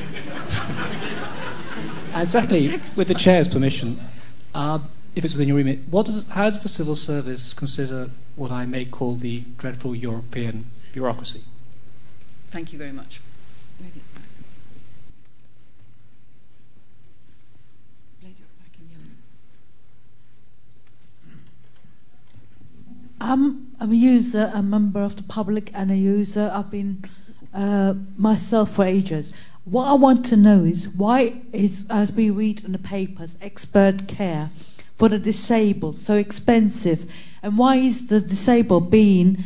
<laughs> exactly, with the chair's permission, uh, if it's within your remit, what does, how does the civil service consider what I may call the dreadful European bureaucracy? Thank you very much. I'm a user, a member of the public, and a user. I've been uh, myself for ages. What I want to know is why is, as we read in the papers, expert care for the disabled so expensive, and why is the disabled being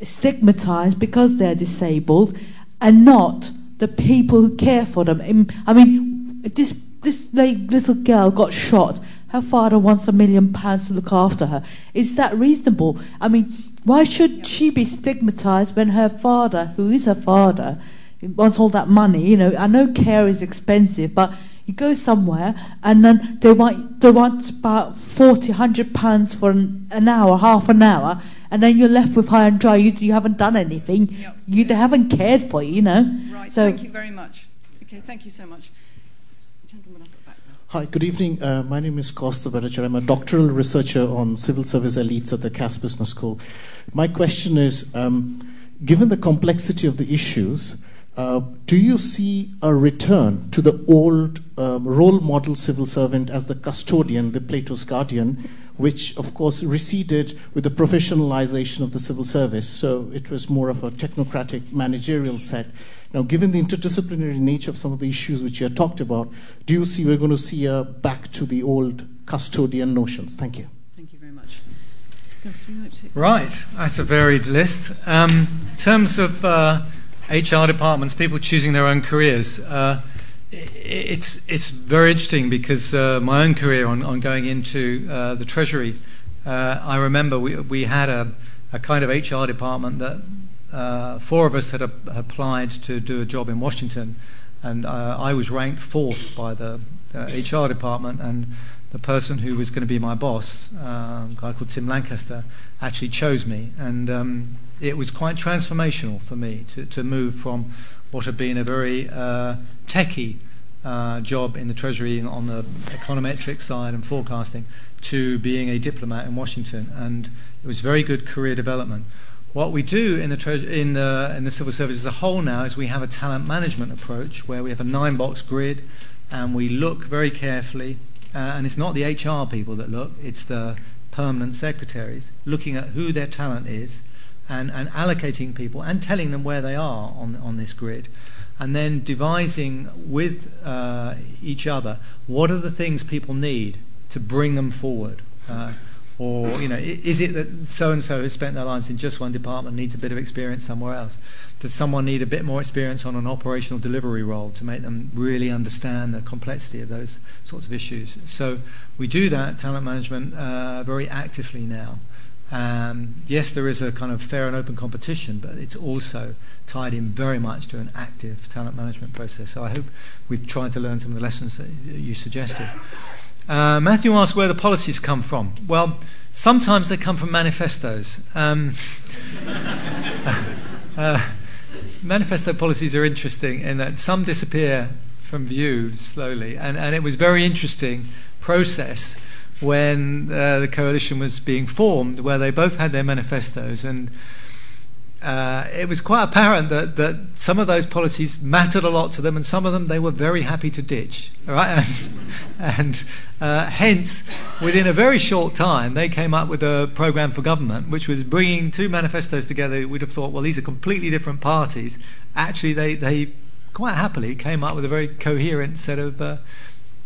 stigmatized because they're disabled, and not the people who care for them? I mean, this this little girl got shot her father wants a million pounds to look after her. Is that reasonable? I mean, why should she be stigmatized when her father, who is her father, wants all that money? You know, I know care is expensive, but you go somewhere and then they want they want about 40, 100 pounds for an, an hour, half an hour, and then you're left with high and dry. You, you haven't done anything. Yep. You they haven't cared for you, you know. Right. So, thank you very much. Okay, thank you so much. Hi, good evening. Uh, my name is Kosta Bhattacharya. I'm a doctoral researcher on civil service elites at the Cass Business School. My question is um, given the complexity of the issues, uh, do you see a return to the old um, role model civil servant as the custodian, the Plato's guardian, which of course receded with the professionalization of the civil service? So it was more of a technocratic managerial set. Now, given the interdisciplinary nature of some of the issues which you have talked about, do you see we're going to see a back to the old custodian notions? Thank you. Thank you very much. Right, that's a varied list. Um, in terms of uh, HR departments, people choosing their own careers. Uh, it's it's very interesting because uh, my own career on, on going into uh, the Treasury, uh, I remember we we had a, a kind of HR department that uh, four of us had a, applied to do a job in Washington, and uh, I was ranked fourth by the HR department, and the person who was going to be my boss, a guy called Tim Lancaster, actually chose me, and um, it was quite transformational for me to, to move from what had been a very uh, techie uh, job in the Treasury on the econometric side and forecasting to being a diplomat in Washington, and it was very good career development. What we do in the, in the in the civil service as a whole now is we have a talent management approach where we have a nine-box grid, and we look very carefully. Uh, and it's not the HR people that look; it's the permanent secretaries looking at who their talent is and, and allocating people and telling them where they are on, on this grid. And then devising with uh, each other what are the things people need to bring them forward. Uh, or, you know, is it that so and so has spent their lives in just one department, needs a bit of experience somewhere else? Does someone need a bit more experience on an operational delivery role to make them really understand the complexity of those sorts of issues? So we do that, talent management, uh, very actively now. Um, yes, there is a kind of fair and open competition, but it's also tied in very much to an active talent management process. So I hope we've tried to learn some of the lessons that you suggested. Uh, Matthew asked where the policies come from. Well, sometimes they come from manifestos. Um, <laughs> uh, manifesto policies are interesting in that some disappear from view slowly, and, and it was very interesting process when uh, the coalition was being formed, where they both had their manifestos, and uh, it was quite apparent that, that some of those policies mattered a lot to them, and some of them they were very happy to ditch. Right? And, <laughs> and uh, hence, within a very short time, they came up with a program for government, which was bringing two manifestos together. We'd have thought, well, these are completely different parties. Actually, they, they quite happily came up with a very coherent set of uh,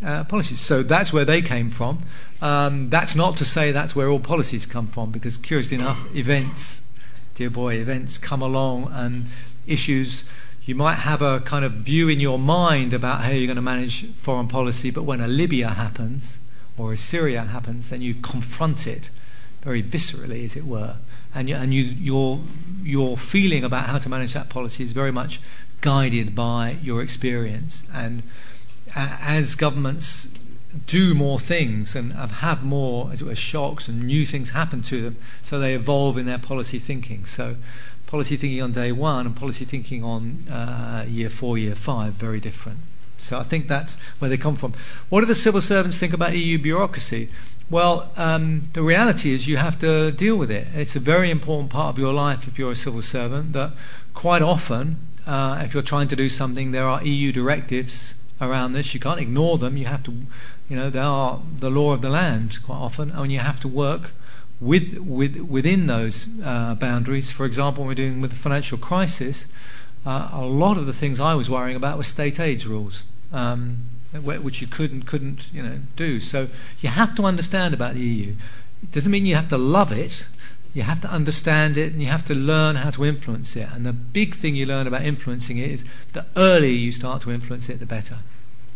uh, policies. So that's where they came from. Um, that's not to say that's where all policies come from, because curiously enough, events, dear boy, events come along and issues. You might have a kind of view in your mind about how you're going to manage foreign policy, but when a Libya happens or a Syria happens, then you confront it very viscerally, as it were. And, you, and you, your, your feeling about how to manage that policy is very much guided by your experience. And as governments do more things and have more, as it were, shocks and new things happen to them, so they evolve in their policy thinking. So, policy thinking on day one and policy thinking on uh, year four, year five, very different. So, I think that's where they come from. What do the civil servants think about EU bureaucracy? Well, um, the reality is you have to deal with it. It's a very important part of your life if you're a civil servant. That quite often, uh, if you're trying to do something, there are EU directives around this. You can't ignore them. You have to, you know, they are the law of the land quite often, and you have to work with, with within those uh, boundaries. For example, when we're dealing with the financial crisis, uh, a lot of the things I was worrying about were state aid rules. Um, which you couldn't couldn't you know do. So you have to understand about the EU. It doesn't mean you have to love it. You have to understand it and you have to learn how to influence it. And the big thing you learn about influencing it is the earlier you start to influence it, the better.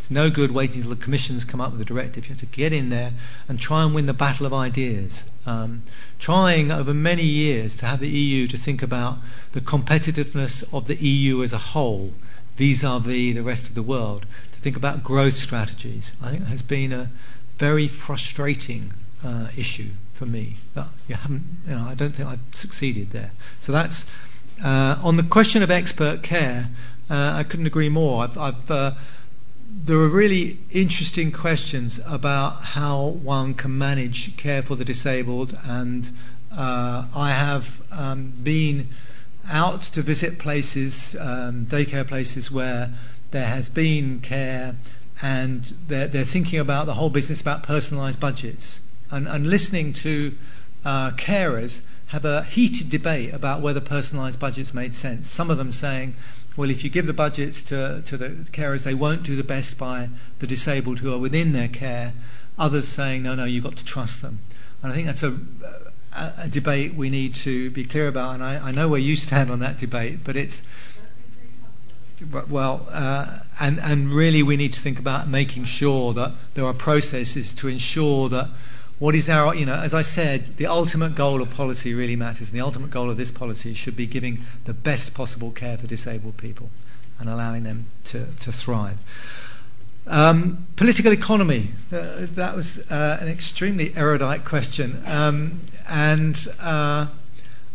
It's no good waiting until the commissions come up with a directive. You have to get in there and try and win the battle of ideas. Um, trying over many years to have the EU to think about the competitiveness of the EU as a whole vis-a-vis the rest of the world, to think about growth strategies, I think has been a very frustrating uh, issue for me. You haven't, you know, I don't think I've succeeded there. So that's uh, on the question of expert care. Uh, I couldn't agree more. I've, I've uh, there are really interesting questions about how one can manage care for the disabled, and uh, I have um, been out to visit places, um, daycare places where there has been care, and they're, they're thinking about the whole business about personalised budgets, and, and listening to uh, carers have a heated debate about whether personalised budgets made sense. Some of them saying well, if you give the budgets to, to the carers, they won't do the best by the disabled who are within their care. Others saying, no, no, you've got to trust them. And I think that's a, a, a debate we need to be clear about. And I, I, know where you stand on that debate, but it's. Well, uh, and, and really, we need to think about making sure that there are processes to ensure that what is our, you know, as I said, the ultimate goal of policy really matters. And the ultimate goal of this policy should be giving the best possible care for disabled people and allowing them to, to thrive. Um, political economy, uh, that was uh, an extremely erudite question. Um, and uh,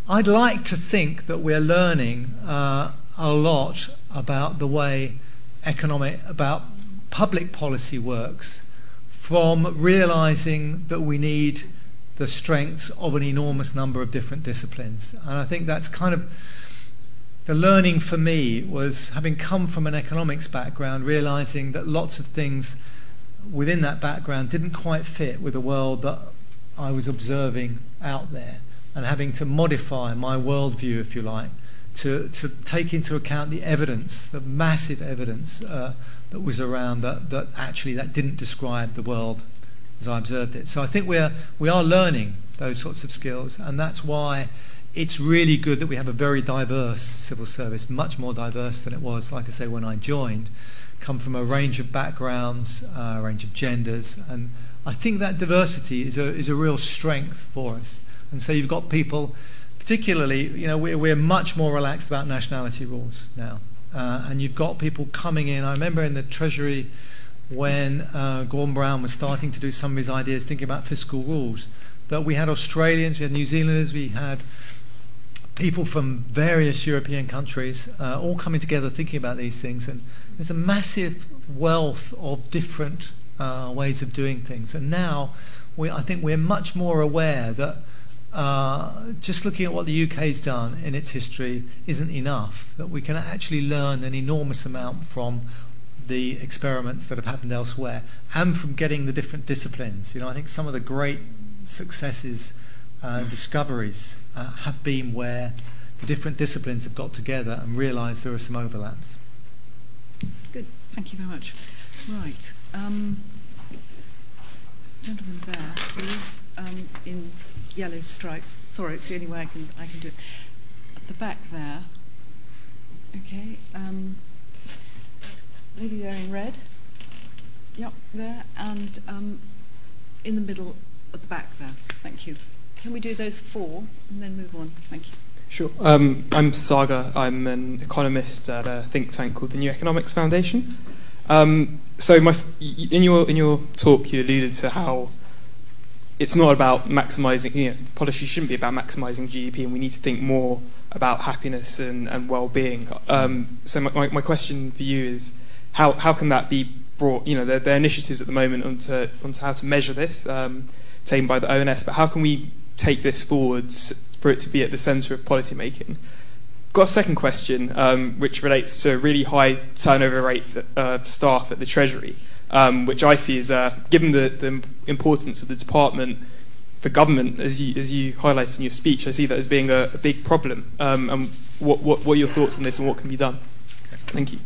I'd like to think that we're learning uh, a lot about the way economic, about public policy works from realizing that we need the strengths of an enormous number of different disciplines. And I think that's kind of the learning for me was having come from an economics background, realizing that lots of things within that background didn't quite fit with the world that I was observing out there, and having to modify my worldview, if you like, to, to take into account the evidence, the massive evidence uh, that was around that, that actually that didn't describe the world as I observed it. So I think we're, we are learning those sorts of skills, and that's why it's really good that we have a very diverse civil service, much more diverse than it was, like I say, when I joined, come from a range of backgrounds, uh, a range of genders, and I think that diversity is a, is a real strength for us. And so you've got people, particularly, you know, we're, we're much more relaxed about nationality rules now. Uh, and you've got people coming in. I remember in the Treasury when uh, Gordon Brown was starting to do some of his ideas, thinking about fiscal rules, that we had Australians, we had New Zealanders, we had people from various European countries uh, all coming together thinking about these things. And there's a massive wealth of different uh, ways of doing things. And now we, I think we're much more aware that uh, just looking at what the UK's done in its history isn't enough, that we can actually learn an enormous amount from the experiments that have happened elsewhere and from getting the different disciplines. You know, I think some of the great successes, uh, discoveries, uh, have been where the different disciplines have got together and realised there are some overlaps. Good, thank you very much. Right. Um, gentleman there, please, um, in yellow stripes. Sorry, it's the only way I can I can do it. At the back there. Okay. Um, lady there in red. Yep, there, and um, in the middle at the back there. Thank you. Can we do those four and then move on? Thank you. Sure. Um, I'm Saga. I'm an economist at a think tank called the New Economics Foundation. Um, so, my, in your in your talk, you alluded to how it's not about maximizing, you know, policy shouldn't be about maximizing GDP, and we need to think more about happiness and, and well being. Um, so, my, my question for you is how, how can that be brought? You know, there, there are initiatives at the moment onto, onto how to measure this, um, taken by the ONS, but how can we take this forwards for it to be at the centre of policy making? Got a second question, um, which relates to a really high turnover rate of staff at the Treasury um, which I see as, uh, given the, the importance of the department for government, as you, as you highlighted in your speech, I see that as being a, a big problem. Um, and what, what, what are your thoughts on this and what can be done? Thank you.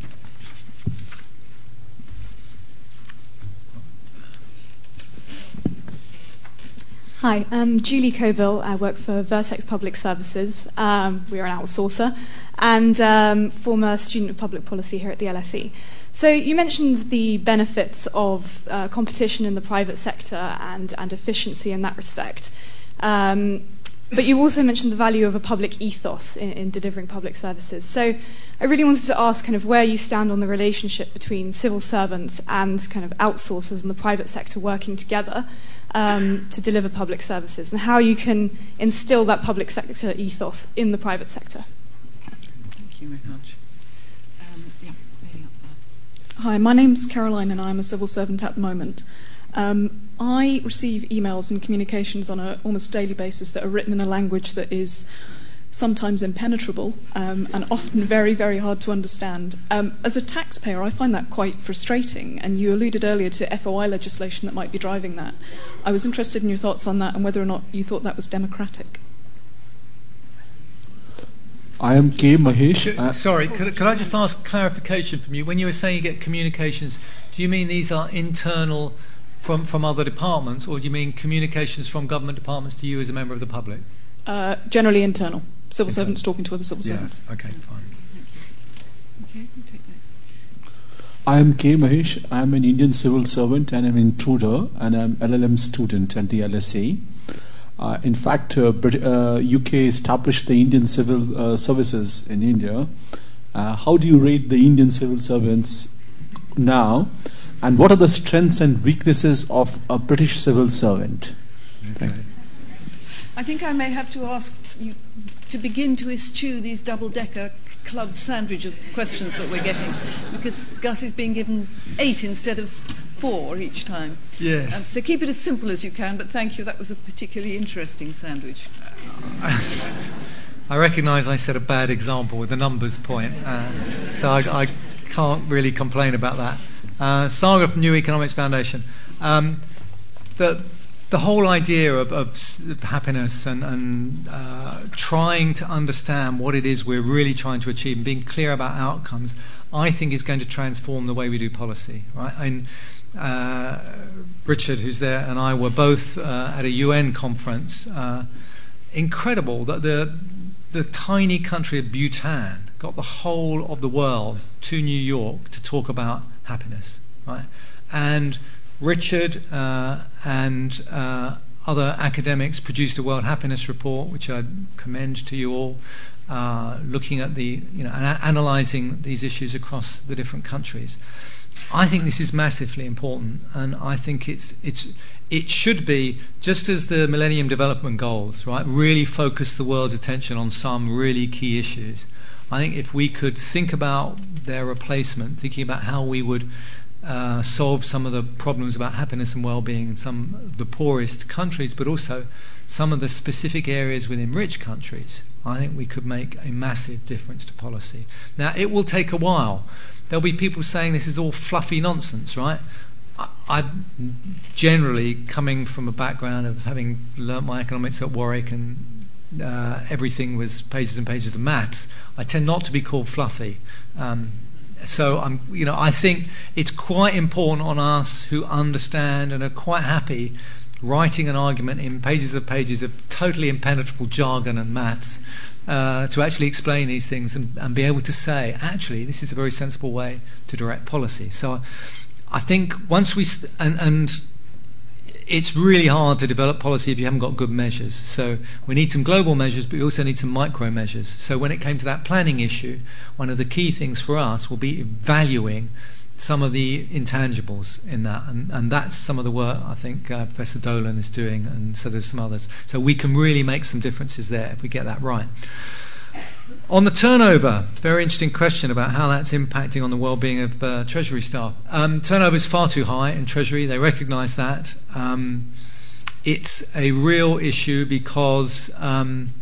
Hi, I'm Julie Coville. I work for Vertex Public Services. Um, we are an outsourcer and um, former student of public policy here at the LSE. So you mentioned the benefits of uh, competition in the private sector and, and efficiency in that respect. Um, but you also mentioned the value of a public ethos in, in, delivering public services. So I really wanted to ask kind of where you stand on the relationship between civil servants and kind of outsourcers in the private sector working together um, to deliver public services and how you can instill that public sector ethos in the private sector. Thank you very much. Hi, my name's Caroline, and I'm a civil servant at the moment. Um, I receive emails and communications on an almost daily basis that are written in a language that is sometimes impenetrable um, and often very, very hard to understand. Um, as a taxpayer, I find that quite frustrating, and you alluded earlier to FOI legislation that might be driving that. I was interested in your thoughts on that and whether or not you thought that was democratic. I am K. Mahesh. Uh, Sorry, could, could I just ask clarification from you? When you were saying you get communications, do you mean these are internal from, from other departments, or do you mean communications from government departments to you as a member of the public? Uh, generally internal. Civil Internal. servants talking to other civil Yeah, servants. okay, fine. Okay, take next. I am K. Mahesh. I am an Indian civil servant and I'm an intruder and I'm LLM student at the LSE. Uh, in fact, uh, Brit- uh, UK established the Indian civil uh, services in India. Uh, how do you rate the Indian civil servants now? And what are the strengths and weaknesses of a British civil servant? Thank you. I think I may have to ask you to begin to eschew these double-decker club sandwich of questions that we're getting, because Gus is being given eight instead of four each time. Yes. Um, so keep it as simple as you can, but thank you. That was a particularly interesting sandwich. I recognise I set a bad example with the numbers point, uh, so I, I can't really complain about that. Uh, Saga from New Economics Foundation. Um, the, the whole idea of, of happiness and, and uh, trying to understand what it is we're really trying to achieve and being clear about outcomes, I think is going to transform the way we do policy. Right? And uh, Richard, who's there, and I were both uh, at a UN conference. Uh, incredible that the the tiny country of Bhutan got the whole of the world to New York to talk about happiness, right? And Richard uh, and uh, other academics produced a World Happiness Report, which I commend to you all, uh, looking at the you know ana- analysing these issues across the different countries. I think this is massively important, and I think it's it's it should be just as the Millennium Development Goals, right? Really focus the world's attention on some really key issues. I think if we could think about their replacement, thinking about how we would uh, solve some of the problems about happiness and well-being in some of the poorest countries, but also some of the specific areas within rich countries, I think we could make a massive difference to policy. Now, it will take a while. There'll be people saying this is all fluffy nonsense, right? I, I generally coming from a background of having learnt my economics at Warwick and uh, everything was pages and pages of maths. I tend not to be called fluffy. Um, so I'm, you know, I think it's quite important on us who understand and are quite happy writing an argument in pages of pages of totally impenetrable jargon and maths uh, to actually explain these things and, and be able to say, actually, this is a very sensible way to direct policy. So I think once we st- and, and it's really hard to develop policy if you haven't got good measures. So we need some global measures, but we also need some micro measures. So when it came to that planning issue, one of the key things for us will be valuing some of the intangibles in that, and, and that's some of the work I think uh, Professor Dolan is doing, and so there's some others. So we can really make some differences there if we get that right. On the turnover, very interesting question about how that's impacting on the well-being of uh, Treasury staff. Um, turnover is far too high in Treasury. They recognise that. Um, it's a real issue because um,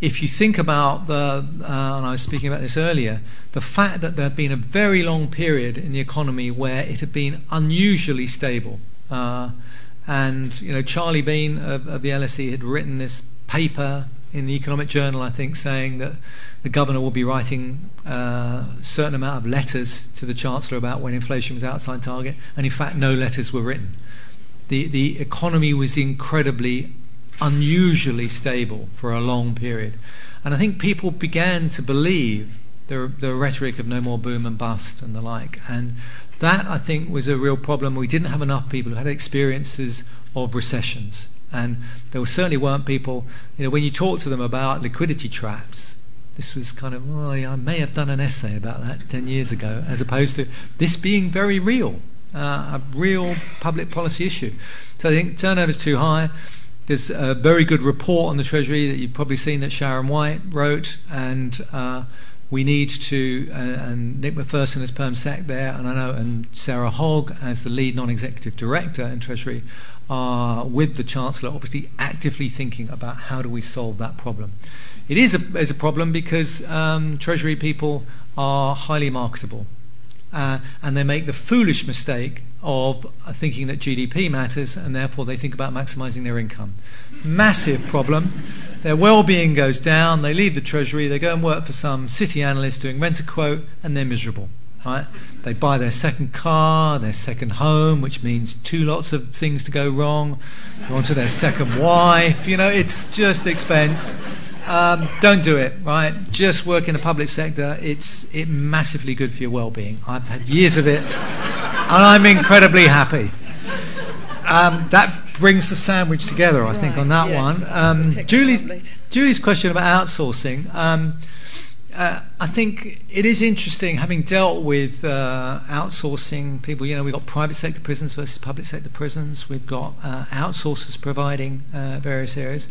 if you think about the, uh, and I was speaking about this earlier, the fact that there had been a very long period in the economy where it had been unusually stable. Uh, and, you know, Charlie Bean of, of the LSE had written this paper in the Economic Journal, I think, saying that the governor will be writing uh, a certain amount of letters to the chancellor about when inflation was outside target, and in fact, no letters were written. The the economy was incredibly, unusually stable for a long period, and I think people began to believe the the rhetoric of no more boom and bust and the like, and that I think was a real problem. We didn't have enough people who had experiences of recessions and there certainly weren't people, you know, when you talk to them about liquidity traps, this was kind of, well, I may have done an essay about that 10 years ago, as opposed to this being very real, uh, a real public policy issue. So I think turnover's too high. There's a very good report on the Treasury that you've probably seen that Sharon White wrote, and uh, we need to, uh, and Nick Macpherson as Perm Sec there, and I know, and Sarah Hogg as the lead non-executive director in Treasury, are with the Chancellor, obviously actively thinking about how do we solve that problem. It is a, is a problem because um, Treasury people are highly marketable. Uh, and they make the foolish mistake of thinking that GDP matters and therefore they think about maximizing their income. Massive problem. Their well being goes down, they leave the Treasury, they go and work for some city analyst doing rent a quote, and they're miserable. Right? They buy their second car, their second home, which means two lots of things to go wrong. Go on to their second wife. You know, it's just expense. Um, don't do it, right? Just work in the public sector. It's it massively good for your well-being. I've had years of it, and I'm incredibly happy. Um, that brings the sandwich together, I right, think, on that yes. one. Um, Julie's, Julie's question about outsourcing. Um, uh, I think it is interesting, having dealt with uh, outsourcing people. You know, we've got private sector prisons versus public sector prisons. We've got uh, outsourcers providing uh, various areas.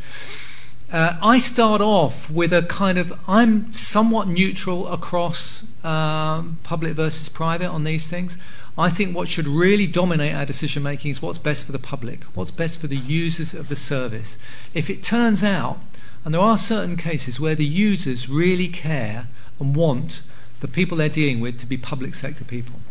Uh, I start off with a kind of I'm somewhat neutral across um, public versus private on these things. I think what should really dominate our decision making is what's best for the public, what's best for the users of the service. If it turns out, and there are certain cases where the users really care and want the people they're dealing with to be public sector people,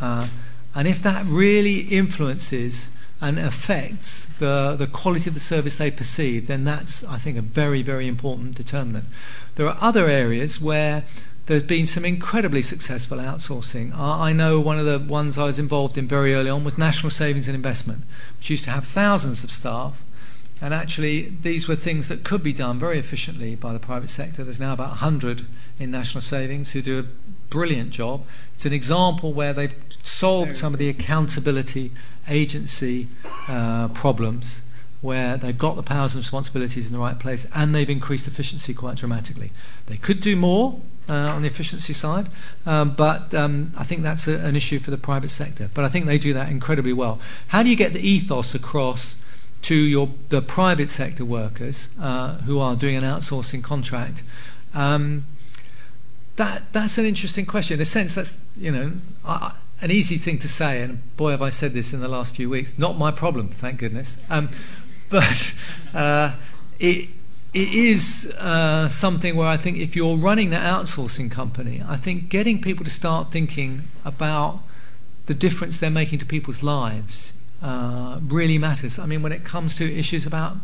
uh, and if that really influences and affects the, the quality of the service they perceive, then that's, I think, a very, very important determinant. There are other areas where there's been some incredibly successful outsourcing. I know one of the ones I was involved in very early on was National Savings and Investment, which used to have thousands of staff. And actually, these were things that could be done very efficiently by the private sector. There's now about 100 in National Savings who do a brilliant job. It's an example where they've solved some of the accountability agency uh, problems where they've got the powers and responsibilities in the right place and they've increased efficiency quite dramatically. They could do more uh, on the efficiency side, um, but um, I think that's a, an issue for the private sector. But I think they do that incredibly well. How do you get the ethos across to your the private sector workers uh, who are doing an outsourcing contract? Um, that that's an interesting question. In a sense, that's you know. I, an easy thing to say, and boy, have I said this in the last few weeks. Not my problem, thank goodness. Um, <laughs> but uh, it, it is uh, something where I think if you're running the outsourcing company, I think getting people to start thinking about the difference they're making to people's lives uh, really matters. I mean, when it comes to issues about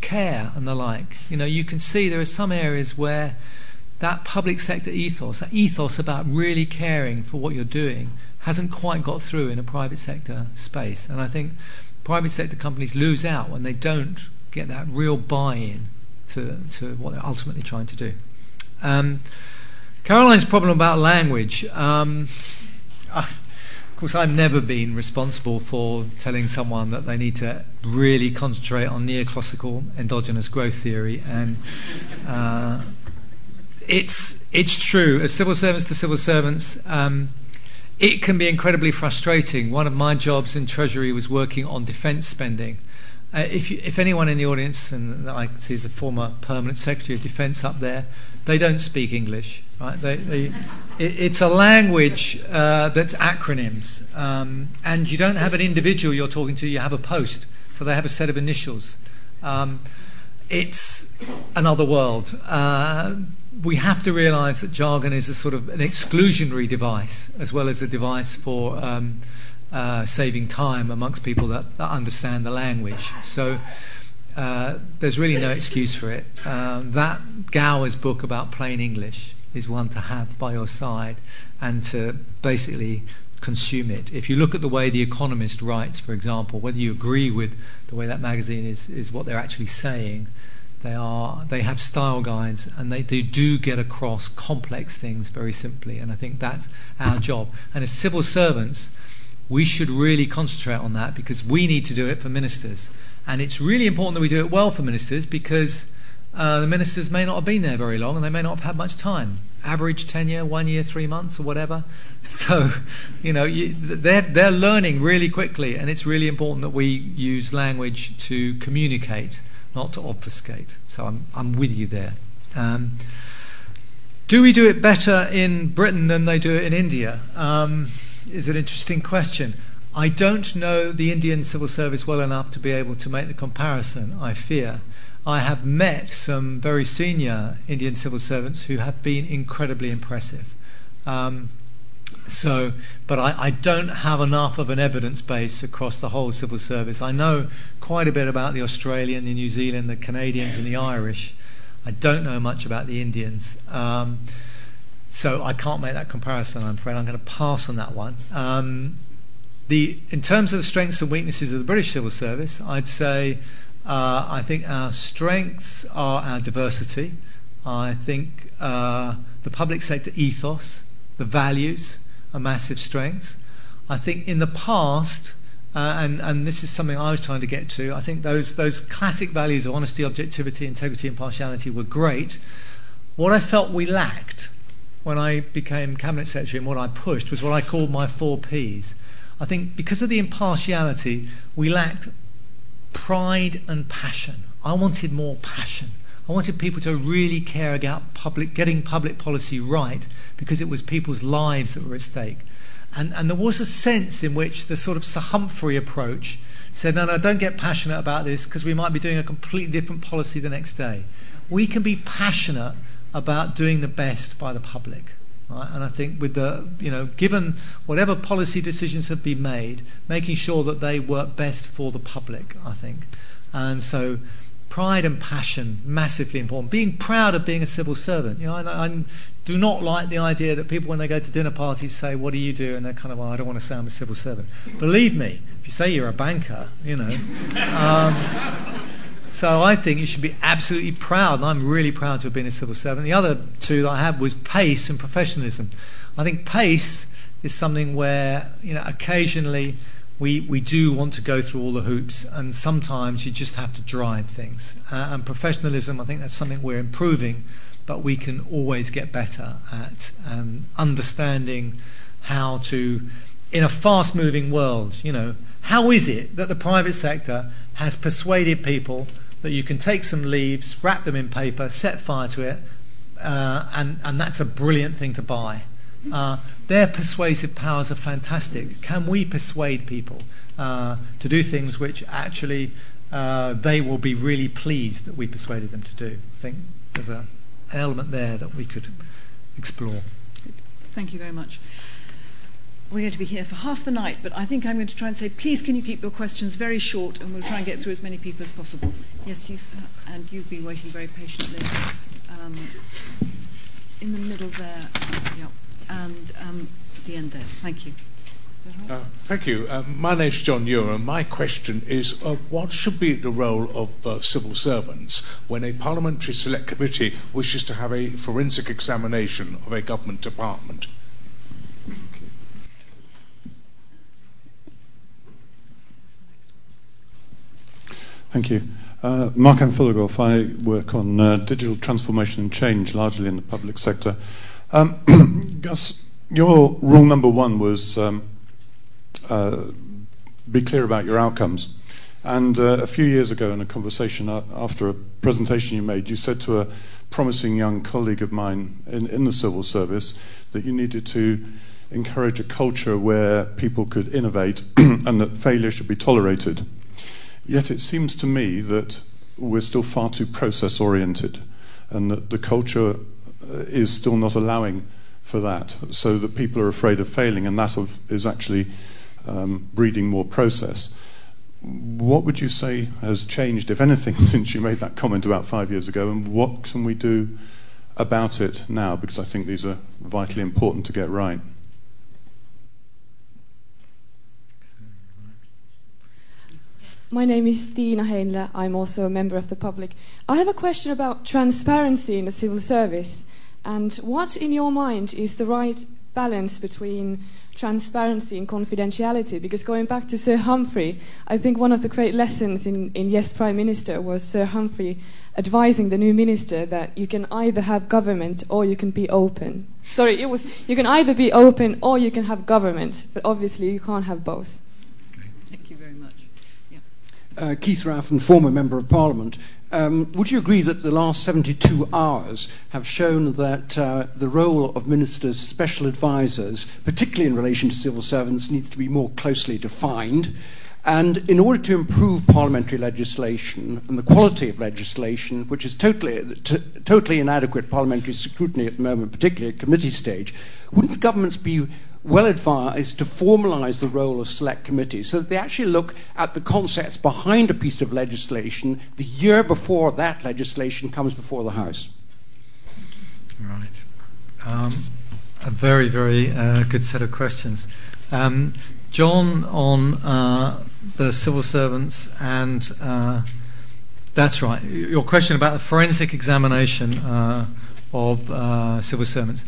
care and the like, you know, you can see there are some areas where that public sector ethos, that ethos about really caring for what you're doing, hasn't quite got through in a private sector space. And I think private sector companies lose out when they don't get that real buy-in to, to what they're ultimately trying to do. Um, Caroline's problem about language. Um, <laughs> of course, I've never been responsible for telling someone that they need to really concentrate on neoclassical endogenous growth theory. And uh, it's, it's true, as civil servants to civil servants, um, it can be incredibly frustrating. One of my jobs in Treasury was working on defence spending. Uh, if, you, if anyone in the audience, and I see as a former permanent secretary of defence up there, they don't speak English. Right? They, they, <laughs> it, it's a language uh, that's acronyms, um, and you don't have an individual you're talking to. You have a post, so they have a set of initials. Um, it's another world. Uh, we have to realize that jargon is a sort of an exclusionary device as well as a device for um, uh, saving time amongst people that, that, understand the language. So uh, there's really no excuse for it. Um, that Gowers' book about plain English is one to have by your side and to basically consume it. If you look at the way The Economist writes, for example, whether you agree with the way that magazine is, is what they're actually saying, they are they have style guides and they, they do get across complex things very simply. And I think that's our job. And as civil servants, we should really concentrate on that because we need to do it for ministers. And it's really important that we do it well for ministers because uh, the ministers may not have been there very long and they may not have had much time. Average tenure, one year, three months, or whatever. <laughs> So, you know, you, they're, they're learning really quickly, and it's really important that we use language to communicate not to obfuscate. So I'm, I'm with you there. Um, do we do it better in Britain than they do it in India? Um, is an interesting question. I don't know the Indian civil service well enough to be able to make the comparison, I fear. I have met some very senior Indian civil servants who have been incredibly impressive. Um, so, but I, I, don't have enough of an evidence base across the whole civil service. I know quite a bit about the Australian, the New Zealand, the Canadians, and the Irish. I don't know much about the Indians. Um, so I can't make that comparison, I'm afraid. I'm going to pass on that one. Um, the, in terms of the strengths and weaknesses of the British civil service, I'd say uh, I think our strengths are our diversity. I think uh, the public sector ethos, the values, are massive strength. I think in the past, uh, and, and this is something I was trying to get to, I think those, those classic values of honesty, objectivity, integrity, and impartiality were great. What I felt we lacked when I became Cabinet Secretary and what I pushed was what I called my four Ps. I think because of the impartiality, we lacked pride and passion. I wanted more passion. I wanted people to really care about public, getting public policy right because it was people's lives that were at stake. And, and there was a sense in which the sort of Sir Humphrey approach said, no, no, don't get passionate about this because we might be doing a completely different policy the next day. We can be passionate about doing the best by the public. Right? And I think with the, you know, given whatever policy decisions have been made, making sure that they work best for the public, I think. And so pride and passion, massively important. Being proud of being a civil servant. You know, I, I do not like the idea that people, when they go to dinner parties, say, "What do you do?" and they're kind of, "I don't want to say I'm a civil servant." Believe me, if you say you're a banker, you know. Um, so I think you should be absolutely proud, and I'm really proud to have been a civil servant. The other two that I had was pace and professionalism. I think pace is something where you know occasionally we, we do want to go through all the hoops, and sometimes you just have to drive things. Uh, and professionalism, I think that's something we're improving, but we can always get better at um, understanding how to, in a fast moving world, you know, how is it that the private sector has persuaded people that you can take some leaves, wrap them in paper, set fire to it, uh, and, and that's a brilliant thing to buy. Uh, their persuasive powers are fantastic. Can we persuade people uh, to do things which actually uh, they will be really pleased that we persuaded them to do? I think there's a, an element there that we could explore. Thank you very much. We're going to be here for half the night, but I think I'm going to try and say, please, can you keep your questions very short, and we'll try and get through as many people as possible. Yes, you, and you've been waiting very patiently. Um, in the middle there, yeah, and um, the end there. Thank you. Uh, thank you. Uh, my name's John Ewer, and my question is uh, what should be the role of uh, civil servants when a parliamentary select committee wishes to have a forensic examination of a government department? Thank you. Uh, Mark Anfilogoff, I work on uh, digital transformation and change, largely in the public sector. Um, <clears throat> Gus, your rule number one was um, uh, be clear about your outcomes. And uh, a few years ago, in a conversation after a presentation you made, you said to a promising young colleague of mine in, in the civil service that you needed to encourage a culture where people could innovate <clears throat> and that failure should be tolerated. Yet it seems to me that we're still far too process oriented and that the culture uh, is still not allowing for that, so that people are afraid of failing, and that of, is actually um, breeding more process. What would you say has changed, if anything, <laughs> since you made that comment about five years ago, and what can we do about it now? Because I think these are vitally important to get right. My name is Tina Heinle. I'm also a member of the public. I have a question about transparency in the civil service. And what, in your mind, is the right balance between transparency and confidentiality? Because going back to Sir Humphrey, I think one of the great lessons in, in Yes Prime Minister was Sir Humphrey advising the new minister that you can either have government or you can be open. Sorry, it was you can either be open or you can have government, but obviously you can't have both. Thank you very much. Yeah. Uh, Keith Raffan, former Member of Parliament. Um, would you agree that the last 72 hours have shown that uh, the role of ministers, special advisors, particularly in relation to civil servants, needs to be more closely defined? And in order to improve parliamentary legislation and the quality of legislation, which is totally, t- totally inadequate parliamentary scrutiny at the moment, particularly at committee stage, wouldn't governments be well advised to formalise the role of select committees so that they actually look at the concepts behind a piece of legislation the year before that legislation comes before the House? Right. Um, a very, very uh, good set of questions. Um, John, on uh, the civil servants, and uh, that's right. Your question about the forensic examination uh, of uh, civil servants.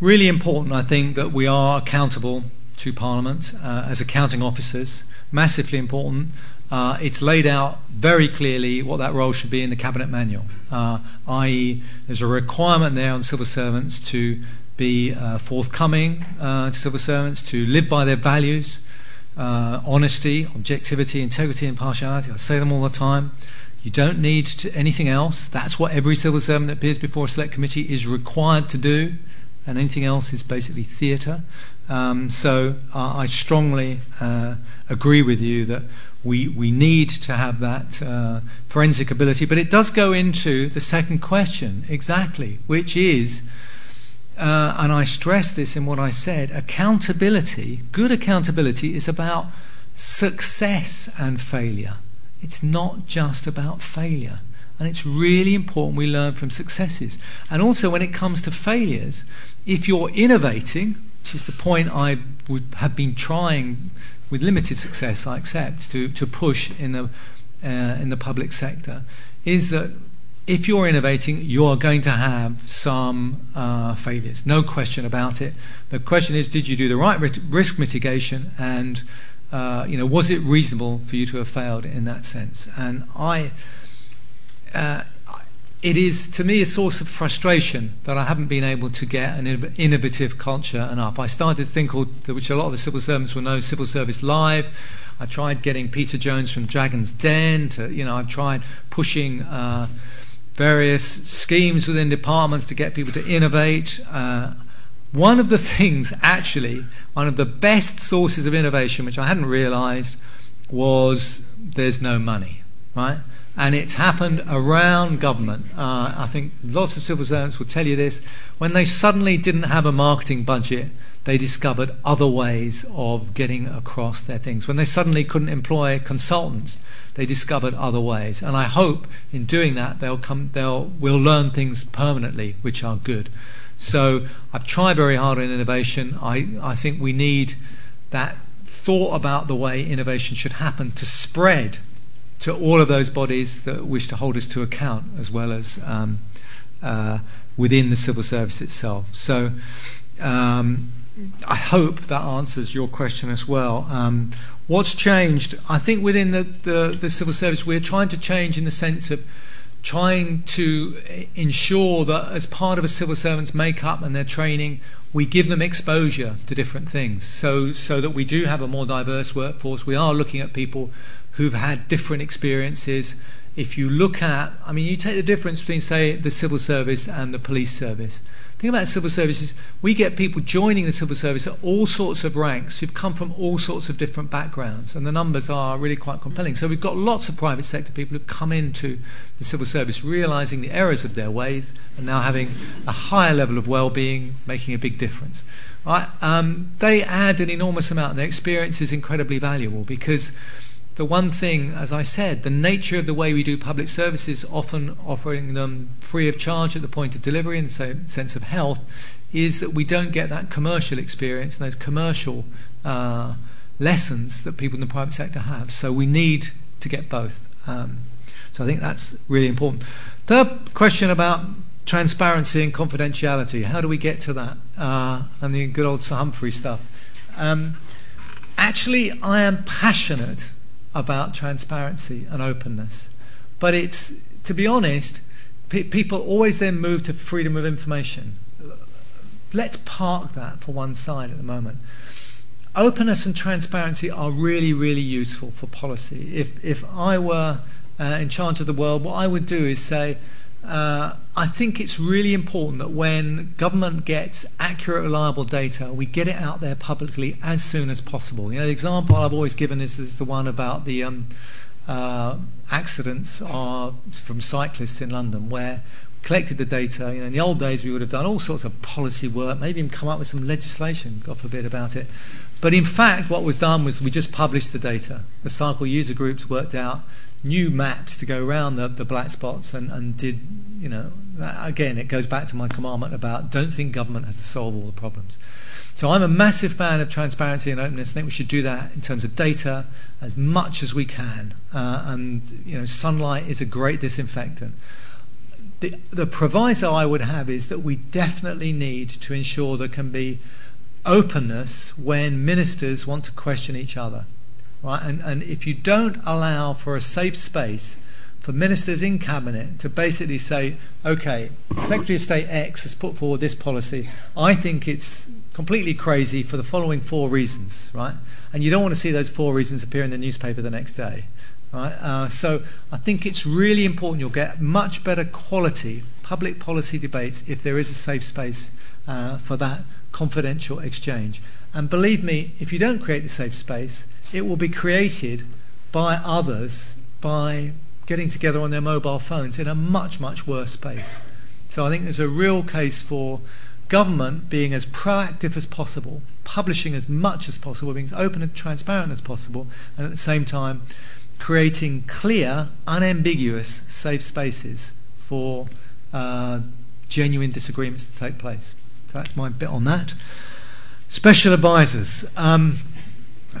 Really important, I think, that we are accountable to Parliament uh, as accounting officers. Massively important. Uh, it's laid out very clearly what that role should be in the Cabinet Manual, i.e., there's a requirement there on civil servants to be uh, forthcoming uh, to civil servants, to live by their values, uh, honesty, objectivity, integrity, impartiality. I say them all the time. You don't need anything else. That's what every civil servant that appears before a select committee is required to do, and anything else is basically theatre. Um, so I strongly uh, agree with you that we, we need to have that uh, forensic ability. But it does go into the second question, exactly, which is uh, and I stress this in what I said, accountability, good accountability, is about success and failure. It's not just about failure. And it's really important we learn from successes. And also, when it comes to failures, if you're innovating, which is the point I would have been trying with limited success, I accept, to, to push in the, uh, in the public sector, is that if you're innovating, you are going to have some uh, failures, no question about it. The question is, did you do the right risk mitigation, and uh, you know, was it reasonable for you to have failed in that sense? And I, uh, it is to me a source of frustration that I haven't been able to get an innovative culture enough. I started a thing called, which a lot of the civil servants will know, Civil Service Live. I tried getting Peter Jones from Dragons' Den to, you know, I've tried pushing uh, various schemes within departments to get people to innovate. Uh, one of the things, actually, one of the best sources of innovation, which I hadn't realized, was there's no money, right? And it's happened around government. Uh, I think lots of civil servants will tell you this. When they suddenly didn't have a marketing budget, they discovered other ways of getting across their things. When they suddenly couldn't employ consultants, they discovered other ways. And I hope in doing that they'll come they'll we'll learn things permanently which are good. So I've tried very hard on innovation. I, I think we need that thought about the way innovation should happen to spread to all of those bodies that wish to hold us to account as well as um, uh, within the civil service itself. So um, I hope that answers your question as well. Um, what's changed? I think within the, the, the, civil service, we're trying to change in the sense of trying to ensure that as part of a civil servant's makeup and their training, we give them exposure to different things so, so that we do have a more diverse workforce. We are looking at people who've had different experiences. If you look at, I mean, you take the difference between, say, the civil service and the police service Think about civil services. we get people joining the civil service at all sorts of ranks who've come from all sorts of different backgrounds, and the numbers are really quite compelling. So we've got lots of private sector people who've come into the civil service realizing the errors of their ways and now having a higher level of well-being, making a big difference. Right? Um, they add an enormous amount, and their experience is incredibly valuable because the one thing, as I said, the nature of the way we do public services, often offering them free of charge at the point of delivery in the sense of health, is that we don't get that commercial experience and those commercial uh, lessons that people in the private sector have. So we need to get both. Um, so I think that's really important. Third question about transparency and confidentiality. How do we get to that? Uh, and the good old Sir Humphrey stuff. Um, actually, I am passionate about transparency and openness. But it's, to be honest, pe- people always then move to freedom of information. Let's park that for one side at the moment. openness and transparency are really, really useful for policy. If, if I were uh, in charge of the world, what I would do is say, uh, I think it's really important that when government gets accurate, reliable data, we get it out there publicly as soon as possible. You know, the example I've always given is, is the one about the um, uh, accidents are from cyclists in London, where collected the data. You know, in the old days, we would have done all sorts of policy work, maybe even come up with some legislation, God forbid, about it. But in fact, what was done was we just published the data. The cycle user groups worked out new maps to go around the, the black spots and, and did, you know, again, it goes back to my commandment about don't think government has to solve all the problems. So I'm a massive fan of transparency and openness. I think we should do that in terms of data as much as we can. Uh, and, you know, sunlight is a great disinfectant. The, the proviso I would have is that we definitely need to ensure there can be openness when ministers want to question each other. Right? And, and if you don't allow for a safe space for ministers in cabinet to basically say, okay, Secretary of State X has put forward this policy, I think it's completely crazy for the following four reasons, right? And you don't want to see those four reasons appear in the newspaper the next day. Right? Uh, so I think it's really important you'll get much better quality public policy debates if there is a safe space uh, for that confidential exchange. And believe me, if you don't create the safe space, it will be created by others by getting together on their mobile phones in a much, much worse space. So I think there's a real case for government being as proactive as possible, publishing as much as possible, being as open and transparent as possible, and at the same time creating clear, unambiguous safe spaces for uh, genuine disagreements to take place. So that's my bit on that. Special advisors. Um,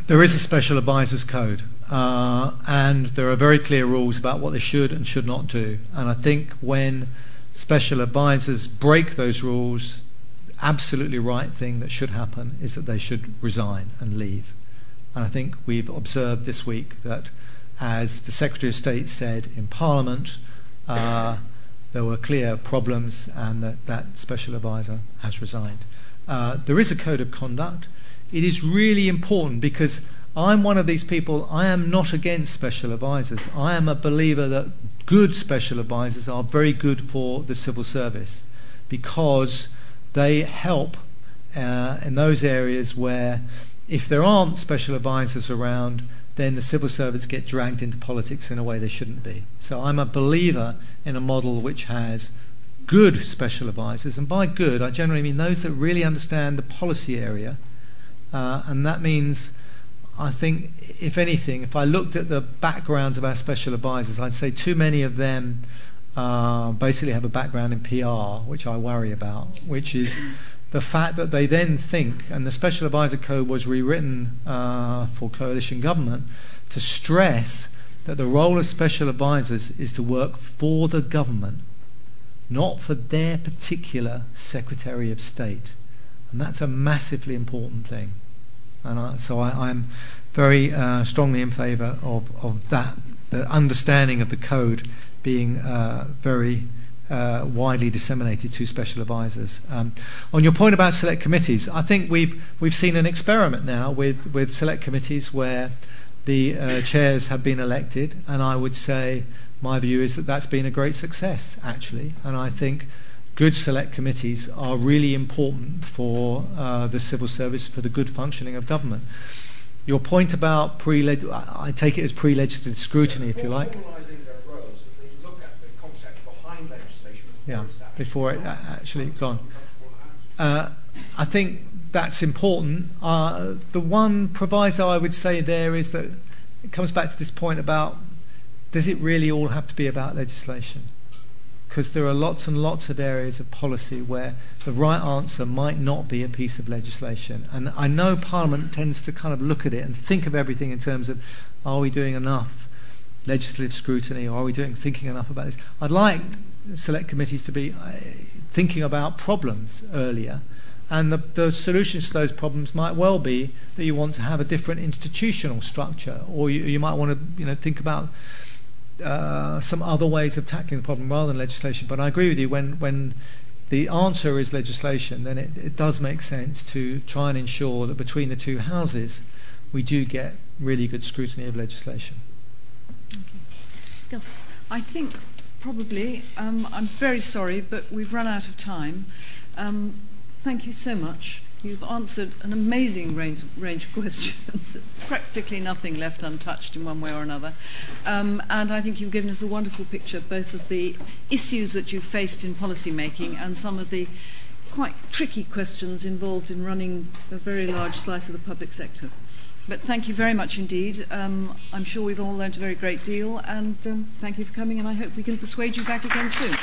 there is a special advisors code, uh, and there are very clear rules about what they should and should not do. And I think when special advisors break those rules, the absolutely right thing that should happen is that they should resign and leave. And I think we've observed this week that, as the Secretary of State said in Parliament, uh, there were clear problems and that that special advisor has resigned. Uh, there is a code of conduct. It is really important because I'm one of these people, I am not against special advisors. I am a believer that good special advisors are very good for the civil service because they help uh, in those areas where if there aren't special advisors around, then the civil servants get dragged into politics in a way they shouldn't be. So I'm a believer in a model which has good special advisors, and by good I generally mean those that really understand the policy area, uh, and that means. I think, if anything, if I looked at the backgrounds of our special advisors, I'd say too many of them uh, basically have a background in PR, which I worry about, which is the fact that they then think, and the Special Advisor Code was rewritten uh, for coalition government to stress that the role of special advisors is to work for the government, not for their particular Secretary of State. And that's a massively important thing. And I, so I, am very uh, strongly in favour of, of that, the understanding of the code being uh, very uh, widely disseminated to special advisors. Um, on your point about select committees, I think we've we've seen an experiment now with with select committees where the uh, chairs have been elected, and I would say my view is that that's been a great success actually, and I think. Good select committees are really important for uh, the civil service, for the good functioning of government. Your point about pre I take it as pre legislative scrutiny, if you like. yeah, before it actually gone. Uh, I think that's important. Uh, the one proviso I would say there is that it comes back to this point about does it really all have to be about legislation? Because there are lots and lots of areas of policy where the right answer might not be a piece of legislation. And I know Parliament tends to kind of look at it and think of everything in terms of are we doing enough legislative scrutiny or are we doing thinking enough about this? I'd like select committees to be uh, thinking about problems earlier. And the, the solutions to those problems might well be that you want to have a different institutional structure, or you, you might want to you know, think about uh, some other ways of tackling the problem rather than legislation. But I agree with you when, when the answer is legislation, then it, it does make sense to try and ensure that between the two houses we do get really good scrutiny of legislation. Gus, I think probably, um, I'm very sorry, but we've run out of time. Um, thank you so much. You've answered an amazing range, range of <laughs> questions, practically nothing left untouched in one way or another. Um, and I think you've given us a wonderful picture both of the issues that you've faced in policy making and some of the quite tricky questions involved in running a very large slice of the public sector. But thank you very much indeed. Um, I'm sure we've all learned a very great deal, and um, thank you for coming, and I hope we can persuade you back again soon.